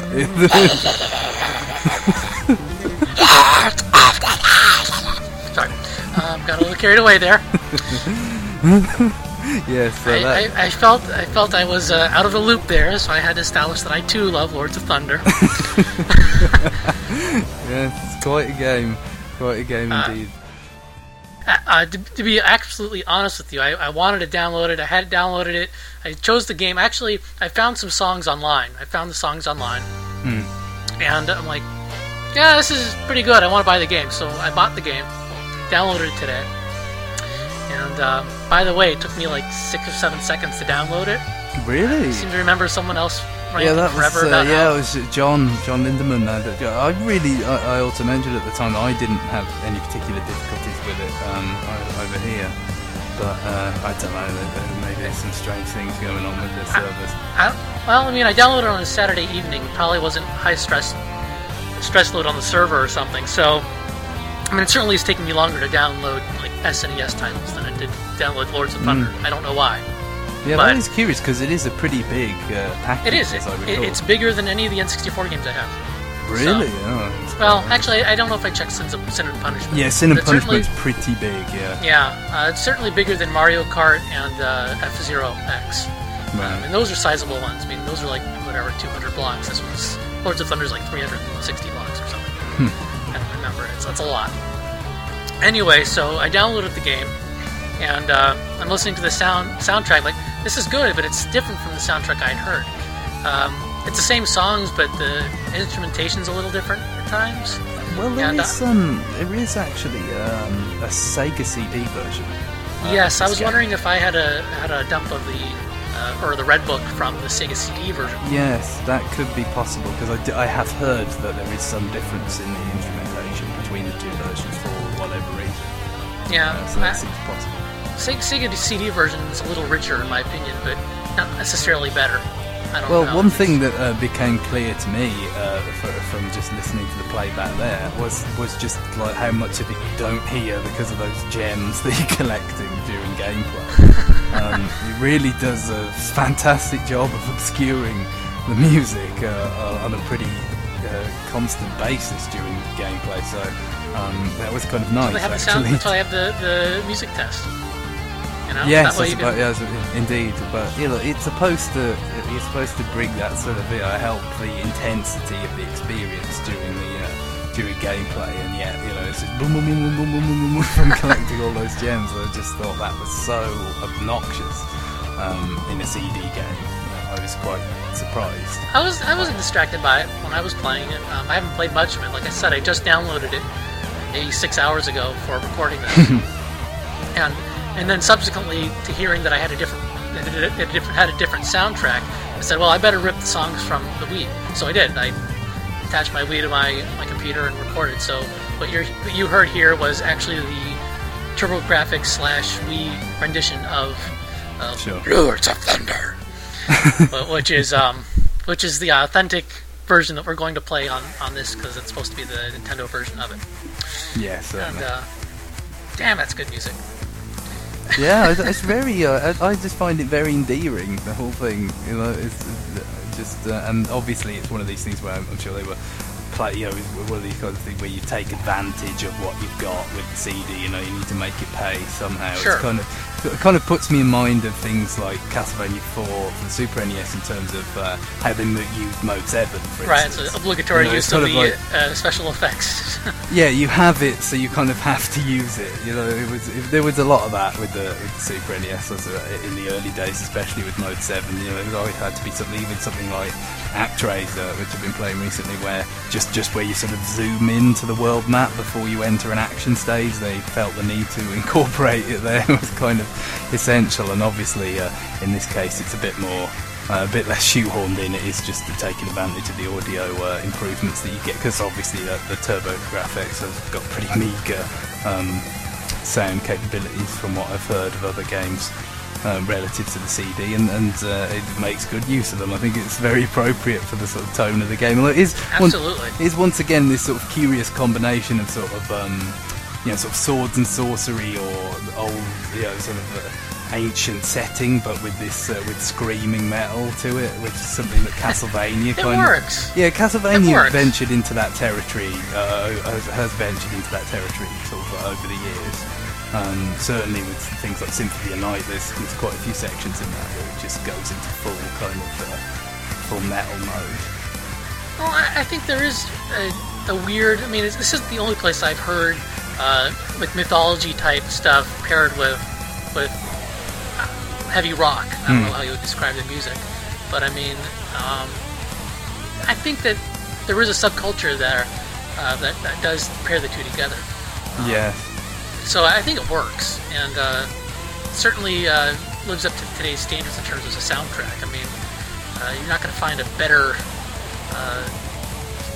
Sorry. Um, got a little carried away there. yes, so I, I, I felt I felt I was uh, out of the loop there, so I had to establish that I too love Lords of Thunder. yes, it's quite a game, quite a game Uh, indeed. Uh, uh, to, to be absolutely honest with you, I, I wanted to download it. I had downloaded it. I chose the game. Actually, I found some songs online. I found the songs online, and I'm like, yeah, this is pretty good. I want to buy the game, so I bought the game, downloaded it today. And uh, by the way, it took me like six or seven seconds to download it. Really? I seem to remember someone else Yeah, that forever was uh, yeah, how it was John Jon Lindemann. Uh, I really I, I also mentioned at the time that I didn't have any particular difficulties with it um, over here, but uh, I don't know. Maybe there's some strange things going on with the servers. I, well, I mean, I downloaded it on a Saturday evening. Probably wasn't high stress stress load on the server or something. So, I mean, it certainly is taking me longer to download like SNES titles than I did download Lords of Thunder. Mm. I don't know why. Yeah, but- that is curious because it is a pretty big uh, package. It is. It, as I it, it's bigger than any of the N64 games I have. really. so- oh, Well, actually, I don't know if I checked Sin, of- Sin and Punishment. yeah, Sin and but it's Punishment's pretty big. Yeah, Yeah, uh, it's certainly bigger than Mario Kart and uh, F Zero X. Um, and those are sizable ones. I mean, those are like whatever 200 blocks. This one's Lords of Thunder's like 360 blocks or something. Hmm. I don't remember. It's that's a lot. Anyway, so I downloaded the game, and uh, I'm listening to the sound soundtrack. Like this is good, but it's different from the soundtrack I'd heard. Um, it's the same songs, but the instrumentation's a little different at times. Well, there and, uh, um, there is actually um, a Sega CD version. uh, yes, I was game. wondering if I had a had a dump of the uh, or the red book from the Sega CD version. Yes, that could be possible because I, d- I have heard that there is some difference in the instrumentation between the two versions for Yeah, Uh, so I- that seems possible. Sega, Sega CD version is a little richer in my opinion, but not necessarily better. I don't Well, know. one thing that uh, became clear to me uh, f from just listening to the playback there was was just like how much of it you don't hear because of those gems that you're collecting during gameplay. um, it really does a fantastic job of obscuring the music uh, uh, on a pretty uh, constant basis during gameplay. So um, that was kind of nice. So they have the sound, that's why they have the, the music test. You know? Yes, I suppose, yes, indeed. But you know, it's supposed to it's supposed to bring that sort of you know, help the intensity of the experience during the uh, during gameplay, and yeah, you know, it's just boom, boom, boom, boom, boom, boom, boom, from collecting all those gems. I just thought that was so obnoxious um, in a CD game. I was quite surprised. I was I wasn't distracted by it when I was playing it. Um, I haven't played much of it. Like I said, I just downloaded it maybe six hours ago for recording this, and and then subsequently to hearing that I had a different that it, it different- had a different soundtrack, I said, well, I better rip the songs from the Wii. So I did. I attached my Wii to my my computer and recorded. So what you what you heard here was actually the TurboGrafx slash Wii rendition of. Sure. Lords of Thunder, which is um, which is the authentic version that we're going to play on on this because it's supposed to be the Nintendo version of it. Yeah, And uh, damn, that's good music. yeah, it's, it's very. Uh, I, I just find it very endearing. The whole thing, you know, it's, it's just, uh, and obviously it's one of these things where I'm, I'm sure they were. Play, you know, one of these kinds of things where you take advantage of what you've got with the CD. You know, you need to make it pay somehow. Sure. It's kind of, it kind of puts me in mind of things like Castlevania 4 for the Super NES in terms of uh, how they used Mode 7, for Right, it's instance. an obligatory You know, use of the like- uh, special effects. Yeah, you have it, so you kind of have to use it. You know, it was it, there was a lot of that with the with the Super NES in the early days, especially with Mode Seven. You know, it always had to be something, even something like ActRaiser, which I've been playing recently, where just just where you sort of zoom into the world map before you enter an action stage. They felt the need to incorporate it there it was kind of essential, and obviously uh, in this case, it's a bit more uh, a bit less shoehorned in. It is just taking advantage of the audio uh, improvements that you get because obviously uh, the Turbo Graphics have got pretty meager um, sound capabilities from what I've heard of other games. Um, relative to the CD, and, and uh, it makes good use of them. I think it's very appropriate for the sort of tone of the game. Although it is Absolutely. One, is once again this sort of curious combination of sort of um, you know sort of swords and sorcery or old you know sort of. Uh, ancient setting, but with this uh, with screaming metal to it, which is something that Castlevania it kind works. of yeah Castlevania ventured into that territory, uh, has, has ventured into that territory sort of over the years. Um, certainly with things like Symphony of Night, there's, there's quite a few sections in that where it just goes into full kind of uh, full metal mode. Well, I, I think there is a, a weird. I mean, it's, this isn't the only place I've heard uh, with mythology type stuff paired with with uh, heavy rock. I don't know how you would describe the music, but I mean, um, I think that there is a subculture there uh, that, that does pair the two together. Yeah, So I think it works, and uh, certainly uh, lives up to today's standards in terms of the soundtrack. I mean, uh, you're not going to find a better uh,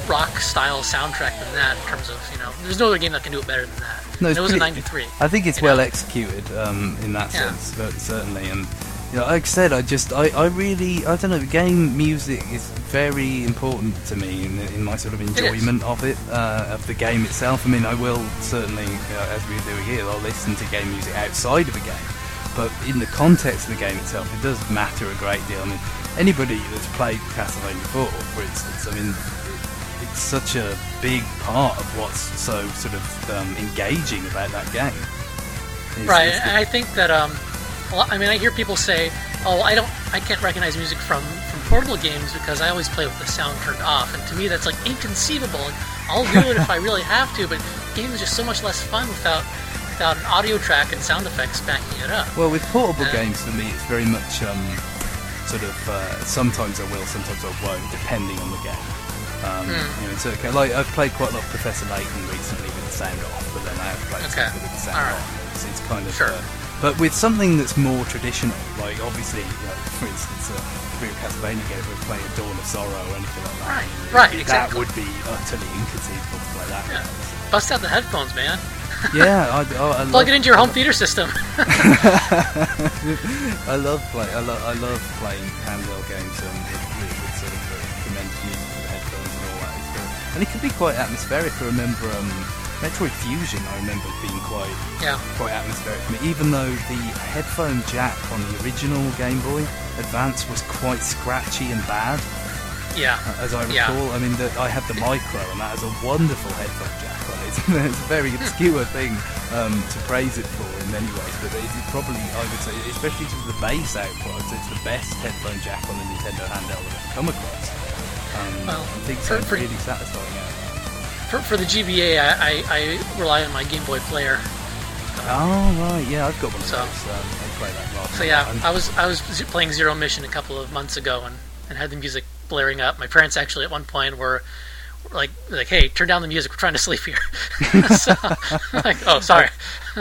rock style soundtrack than that in terms of you know. There's no other game that can do it better than that. No, it was pretty- '93. I think it's well know? executed um, in that Yeah. sense, but certainly. And know, like I said, I just, I, I really, I don't know. Game music is very important to me in, in my sort of enjoyment of it, uh, of the game itself. I mean, I will certainly, uh, as we do here, I'll listen to game music outside of a game, but in the context of the game itself, it does matter a great deal. I mean, anybody that's played Castlevania 4, for instance, I mean. it- It's such a big part of what's so sort of um, engaging about that game. Is- Right, is the- and I think that um, I mean, I hear people say, "Oh, I don't, I can't recognize music from from portable games because I always play with the sound turned off." And to me, that's like inconceivable. Like, I'll do it if I really have to, but games are just so much less fun without without an audio track and sound effects backing it up. Well, with portable games, for me, it's very much um, sort of uh, sometimes I will, sometimes I won't, depending on the game. Um, Hmm. You know, it's okay. Like I've played quite a lot of Professor Layton recently with the sound off, but then I have played Okay. with the sound Alright. on. It's, it's kind of. Sure. Uh, but with something that's more traditional, like obviously, you know, for instance, if we were a Castlevania game, were playing a Dawn of Sorrow or anything like that, Right, it- right, That exactly. would be utterly inconceivable to play that. Yeah. Bust out the headphones, man. Yeah, I, I, I Plug it into your home theater system. I love play. I love. I love playing handheld games with, with, with sort of tremendous music with the headphones and all that. And it can be quite atmospheric. I remember um, Metroid Fusion. I remember being quite yeah. quite atmospheric for me, even though the headphone jack on the original Game Boy Advance was quite scratchy and bad. Yeah. uh, As I Yeah. recall, I mean, the, I had the micro, and that has a wonderful headphone jack on it. it's a very obscure thing um, to praise it for in many ways, but it, it probably, I would say, especially to the bass output, it's the best headphone jack on the Nintendo handheld I've come across. Um, Well, I think for- really satisfying. Out. For, for the GBA, I, I, I rely on my Game Boy Player. Oh right, yeah, I've got one of So- those. Um, I play that rather. So yeah, I was I was playing Zero Mission a couple of months ago and, and had the music blaring up. My parents actually at one point were, like like, "Hey, turn down the music. We're trying to sleep here." so, like, oh, sorry.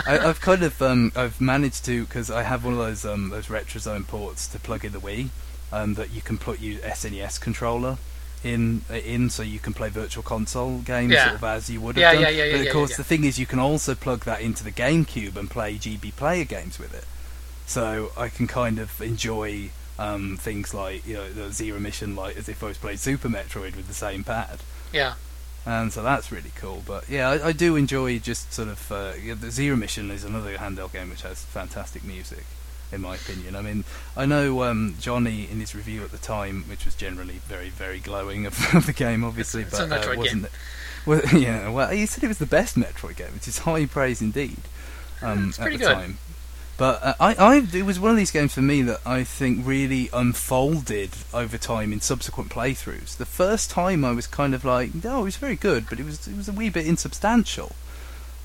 I, I've kind of um, I've managed to because I have one of those um, those RetroZone ports to plug in the Wii, um, that you can put your SNES controller in in so you can play Virtual Console games Yeah. sort of as you would have Yeah, done. yeah, yeah, but of course, the thing is, you can also plug that into the GameCube and play GB Player games with it. So I can kind of enjoy um, things like you know the Zero Mission like as if I was playing Super Metroid with the same pad Yeah, and so that's really cool. But yeah, I, I do enjoy just sort of uh, the Zero Mission is another handheld game which has fantastic music, in my opinion. I mean, I know um, Johnny in his review at the time, which was generally very very glowing of, of the game, obviously, It's- it's but Metroid uh, wasn't it? Well, yeah, well, he said it was the best Metroid game, which is high praise indeed. Um, It's at pretty the good. time. But uh, I, I, it was one of these games for me that I think really unfolded over time in subsequent playthroughs. The first time I was kind of like, no, it was very good, but it was it was a wee bit insubstantial.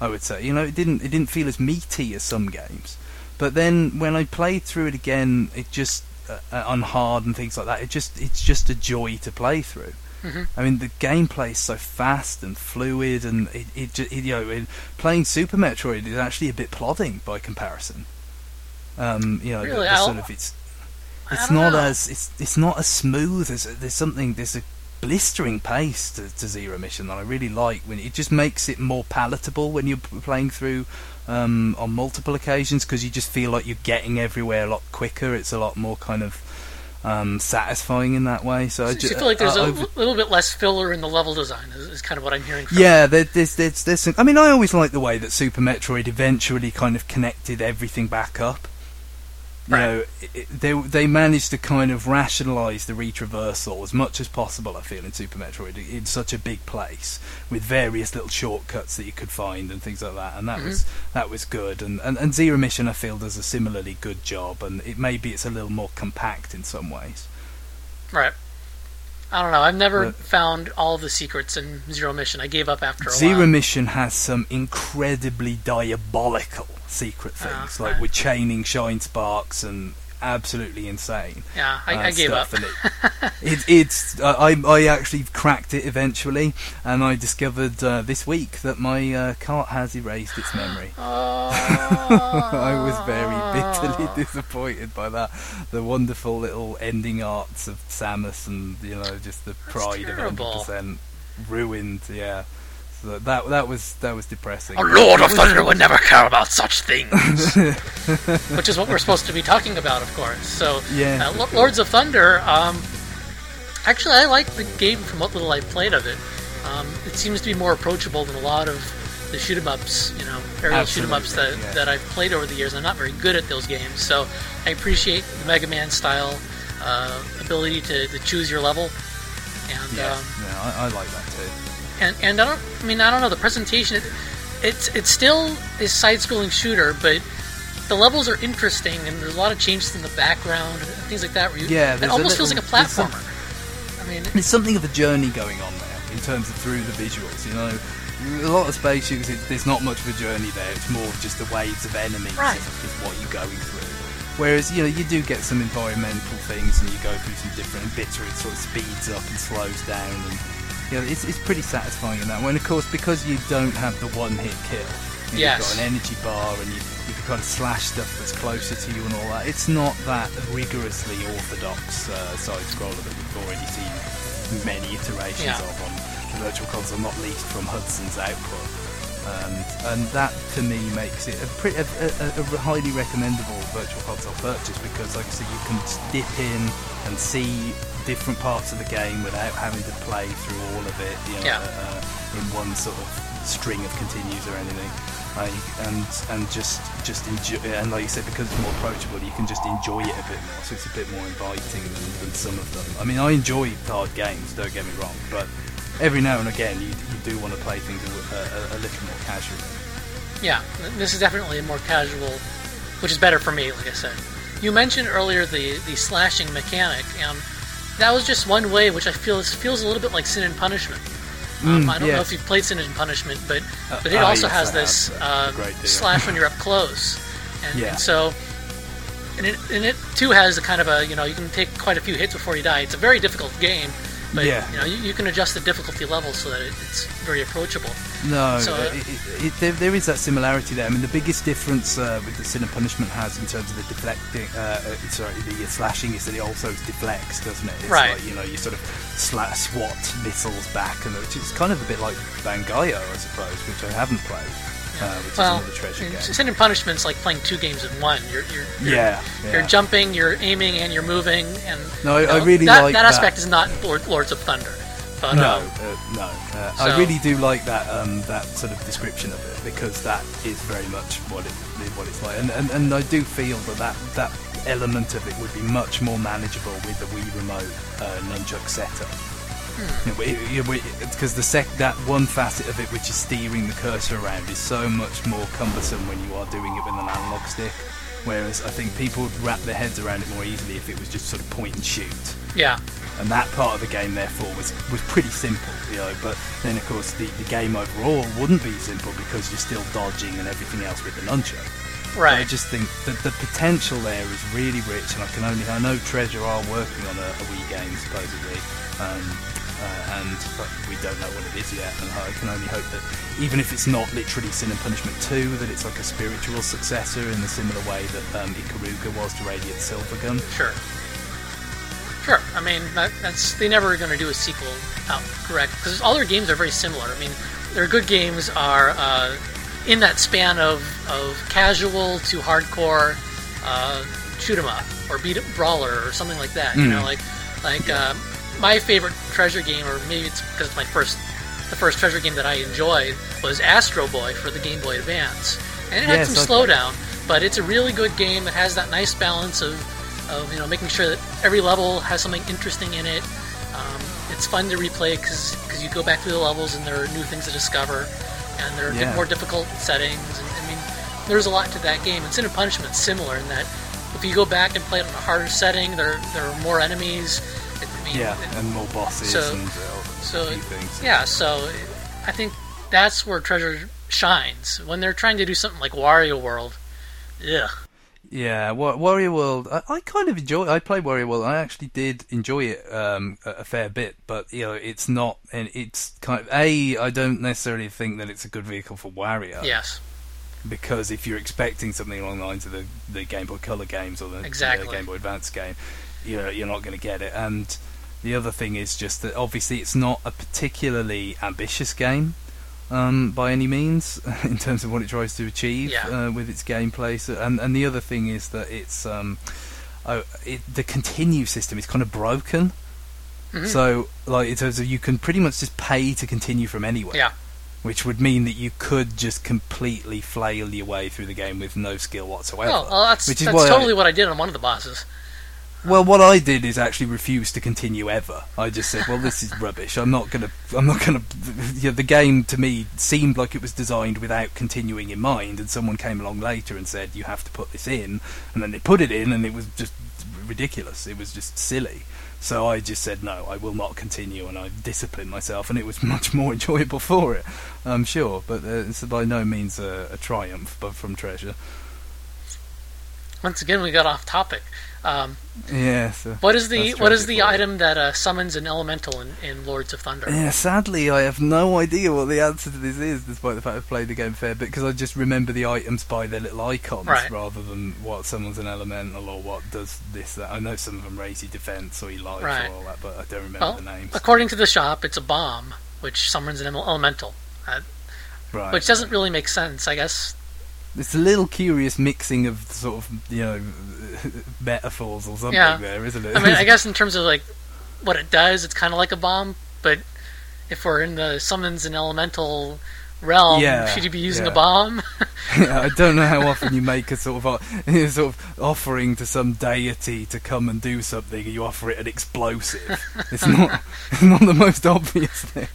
I would say, you know, it didn't it didn't feel as meaty as some games. But then when I played through it again, it just uh, uh, on hard and things like that, it just it's just a joy to play through. Mhm. I mean, the gameplay is so fast and fluid, and it, it, it you know, it, playing Super Metroid is actually a bit plodding by comparison. Um, you know, Really? the, I'll- sort of it's it's don't know. as it's it's not as smooth as there's something there's a blistering pace to, to Zero Mission that I really like when it just makes it more palatable when you're playing through um, on multiple occasions because you just feel like you're getting everywhere a lot quicker. It's a lot more kind of um, satisfying in that way. So, I So ju- you feel like there's a a little bit less filler in the level design. Is, is kind of what I'm hearing. From Yeah, there, there's, there's, there's some, I mean, I always liked the way that Super Metroid eventually kind of connected everything back up. You Right. know, it, they they managed to kind of rationalise the retraversal as much as possible. I feel in Super Metroid in such a big place with various little shortcuts that you could find and things like that, and that was mm-hmm. that was good. And, and and Zero Mission I feel does a similarly good job, and it maybe it's a little more compact in some ways. Right. I don't know. I've never But- found all the secrets in Zero Mission. I gave up after a Zero while. Mission has some incredibly diabolical secret Ah, things, like with chaining shine sparks and absolutely insane. Yeah, I, uh, I gave up. and it, it, it's uh, I I actually cracked it eventually, and I discovered uh, this week that my uh, cart has erased its memory. Oh. I was very bitterly disappointed by that. The wonderful little ending arts of Samus and you know just the pride of hundred percent ruined. Yeah, so that that was that was depressing. A Lord of Thunder would never care about such things. Which is what we're supposed to be talking about, of course. So, Yeah. uh, Lo- Lords of Thunder. Um, actually, I like the game from what little I've played of it. Um, it seems to be more approachable than a lot of the shoot 'em ups, you know, aerial shoot 'em ups that, yeah. that I've played over the years. I'm not very good at those games, so I appreciate the Mega Man style uh, ability to, to choose your level. And Yeah, um, yeah, I, I like that too. And and I don't I mean I don't know the presentation it, it's it's still a side-scrolling shooter but the levels are interesting and there's a lot of changes in the background and things like that where you, Yeah, it almost feels like a there's some- platformer I mean There's something of a journey going on there in terms of through the visuals. You know, a lot of space shooters, it, there's not much of a journey there. It's more just the waves of enemies Right. is, is what you're going through. Whereas you know you do get some environmental things and you go through some different bits where it sort of speeds up and slows down and you know it's, it's pretty satisfying in that way. And of course because you don't have the one hit kill, you know, Yes. you've got an energy bar and you, you can kind of slash stuff that's closer to you and all that. It's not that rigorously orthodox uh, side scroller that we've already seen many iterations Yeah. of on the Virtual Console, not least from Hudson's output. Um, and that to me makes it a, pretty, a, a, a highly recommendable Virtual Console purchase because, like I said, you can dip in and see different parts of the game without having to play through all of it, you know, Yeah. uh, in one sort of string of continues or anything. Uh, and and just just enjoy and like you said because it's more approachable you can just enjoy it a bit more so it's a bit more inviting than, than some of them I mean I enjoy hard games don't get me wrong but every now and again you, you do want to play things a, a, a little more casually yeah this is definitely a more casual which is better for me like I said you mentioned earlier the the slashing mechanic and that was just one way which I feel is, feels a little bit like Sin and Punishment um, Mm, I don't know if you've played Sin and Punishment, but Uh, but it ah, also yes, has this uh, a great deal. slash when you're up close, and, Yeah. and so and it, and it too has a kind of a you know you can take quite a few hits before you die. It's a very difficult game, but Yeah. you know you, you can adjust the difficulty level so that it, it's very approachable. No, So, uh, it, it, there, there is that similarity there. I mean, the biggest difference uh, with the Sin and Punishment has in terms of the deflecting, uh, uh, sorry, the uh, slashing is that it also deflects, doesn't it? It's Right. Like, you know, you sort of sla- swat missiles back, and which is kind of a bit like Bangai-O, I suppose, which I haven't played, uh, which Well, is another treasure game. Sin and Punishment's like playing two games in one. You're you're, you're Yeah, You're yeah. jumping, you're aiming, and you're moving, and No, I- you I really that, like that that. aspect is not Lord, Lords of Thunder. But, No, um, uh, no. Uh, so- I really do like that um, that sort of description of it because that is very much what it what it's like, and, and, and I do feel that, that that element of it would be much more manageable with the Wii Remote uh, nunchuck setup. Because the sec that one facet of it, which is steering the cursor around, is so much more cumbersome when you are doing it with an analog stick. Whereas I think people would wrap their heads around it more easily if it was just sort of point and shoot yeah, and that part of the game therefore was was pretty simple, you know. But then of course the, the game overall wouldn't be simple because you're still dodging and everything else with the nunchuck. But I just think that the potential there is really rich, and I can only I know Treasure are working on a, a Wii game supposedly, um, uh, and but we don't know what it is yet. And I can only hope that even if it's not literally Sin and Punishment 2, that it's like a spiritual successor in the similar way that um, Ikaruga was to Radiant Silvergun. Sure. Sure. I mean, that, that's they never going to do a sequel out correct because all their games are very similar. I mean, their good games are uh, in that span of, of casual to hardcore uh, shoot 'em up or beat 'em brawler or something like that. You know, like like uh, my favorite treasure game, or maybe it's because it's my first the first treasure game that I enjoyed was Astro Boy for the Game Boy Advance, and it had Yes, some okay. slowdown, but it's a really good game. It has that nice balance of of you know making sure that every level has something interesting in it. Um, it's fun to replay because you go back through the levels and there are new things to discover, and there are Yeah. more difficult settings. And, I mean, there's a lot to that game. And Sin and Punishment's similar in that if you go back and play it on a harder setting, there there are more enemies. I mean, Yeah, and more bosses So- and uh, so things. yeah, so I think that's where Treasure shines when they're trying to do something like Wario World. Yeah, Yeah, Wa- Wario World. I, I kind of enjoy. I played Wario World. I actually did enjoy it um, a, a fair bit, but you know, it's not. And it's kind of a. I don't necessarily think that it's a good vehicle for Wario. yes, Because if you're expecting something along the lines of the, the Game Boy Color games or the, the Game Boy Advance game, you know, you're not going to get it. And the other thing is just that obviously it's not a particularly ambitious game um, by any means in terms of what it tries to achieve Yeah. uh, with its gameplay. So, and and the other thing is that it's um, oh, it, the continue system is kind of broken. Mhm. So, like, in terms of you can pretty much just pay to continue from anywhere yeah, which would mean that you could just completely flail your way through the game with no skill whatsoever. well, well, that's which is that's why I- totally what I did on one of the bosses. Well, what I did is actually refuse to continue ever. I just said, "Well, this is rubbish. I'm not gonna. I'm not gonna." Yeah, the game to me seemed like it was designed without continuing in mind, and someone came along later and said, "You have to put this in," and then they put it in, and it was just ridiculous. It was just silly. So I just said, "No, I will not continue," and I disciplined myself, and it was much more enjoyable for it. I'm sure, but uh, it's by no means a, a triumph, but from Treasure. Once again, we got off topic. Um, Yeah. So. what is the what is the item that uh, summons an elemental in, in Lords of Thunder? Yeah, sadly, I have no idea what the answer to this is, despite the fact I've played the game fair bit, because I just remember the items by their little icons Right. rather than what someone's an elemental or what does this, that. I know some of them raise your defense or your life Right. or all that, but I don't remember Well, the names. according to the shop, it's a bomb which summons an elemental, uh, Right. which doesn't really make sense. I guess It's a little curious mixing of sort of, you know, metaphors or something Yeah. there, isn't it? I mean, I guess in terms of like what it does, it's kind of like a bomb. But if we're in the summons and elemental realm, Yeah, should you be using yeah. a bomb? Yeah, I don't know how often you make a sort of uh, o- sort of offering to some deity to come and do something, and you offer it an explosive. It's not it's not the most obvious thing.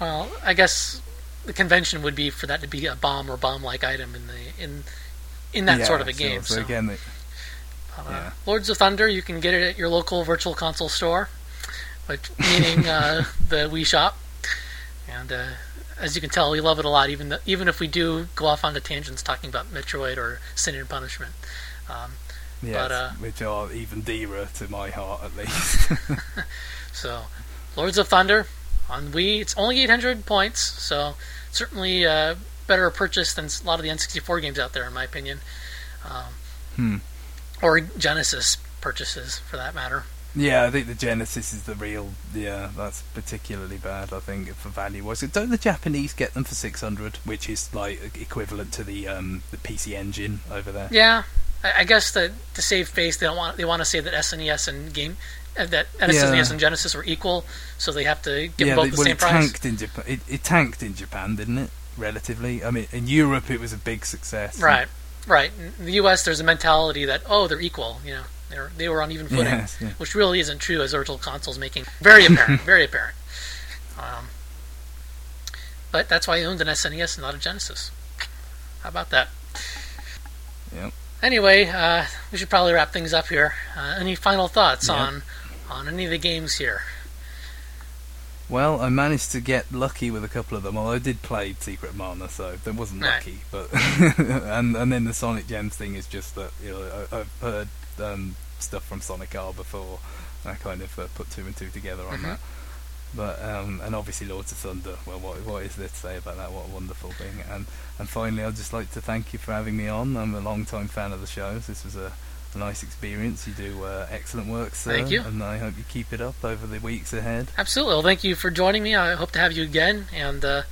well, I guess the convention would be for that to be a bomb or bomb-like item in the in in that Yeah, sort of a sure. game. So, So, again, uh, yeah. Lords of Thunder, you can get it at your local virtual console store, which meaning uh, the Wii Shop, and. Uh, as you can tell, we love it a lot, even th- even if we do go off onto tangents talking about Metroid or Sin and Punishment. Um, yes, but, uh, which are even dearer to my heart at least. So, Lords of Thunder on Wii, it's only 800 points, so certainly uh, better a purchase than a lot of the N64 games out there, in my opinion. Um, Hmm. Or Genesis purchases, for that matter. yeah, I think the Genesis is the real. Yeah, that's particularly bad. I think for value wise. Don't the Japanese get them for six hundred, which is like equivalent to the um, the PC Engine over there? Yeah, I, I guess that to save face, they don't want they want to say that SNES and game uh, that SNES Yeah. and Genesis were equal, so they have to give yeah, them both they- the well, same it price. tanked in Japan. It, it tanked in Japan, didn't it? Relatively. I mean, in Europe, it was a big success. Right, right. In the U.S., there's a mentality that oh, they're equal. You know, they were they were on even footing. Yes, yeah. which really isn't true as virtual consoles making very apparent, very apparent. Um, but that's why I owned an SNES and not a Genesis. How about that? Yep. Anyway, uh, we should probably wrap things up here. Uh, any final thoughts Yep. on on any of the games here? Well, I managed to get lucky with a couple of them. Although I did play Secret Mana, so that wasn't lucky. But and and then the Sonic Gems thing is just that you know I, I've heard um, stuff from Sonic R before. and I kind of uh, put two and two together on Mhm. that. But um, and obviously Lords of Thunder. Well, what what is there to say about that? What a wonderful thing! And and finally, I'd just like to thank you for having me on. I'm a long time fan of the shows. This was a, a nice experience. You do uh, excellent work, sir. Thank you. And I hope you keep it up over the weeks ahead. Absolutely. Well, thank you for joining me. I hope to have you again. And uh,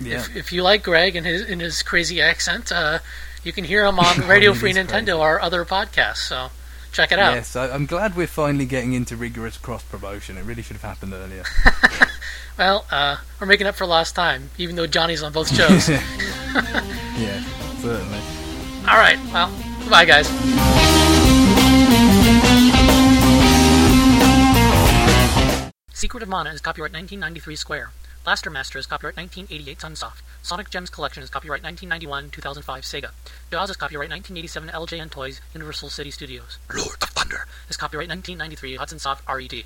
Yeah. If, if you like Greg and his in his crazy accent, uh, you can hear him on Radio Free Nintendo crazy. or other podcasts. So check it out. Yes, I, I'm glad we're finally getting into rigorous cross promotion. It really should have happened earlier. Well, uh, we're making up for lost time, even though Johnny's on both shows. yeah, certainly. All right. Well, goodbye, guys. Secret of Mana is copyright 1993 Square. Blaster Master is copyright 1988 Sunsoft. Sonic Gems Collection is copyright 1991 2005 Sega. Jaws is copyright 1987 LJN Toys Universal City Studios. Lord of Thunder is copyright 1993 Hudson Soft RED.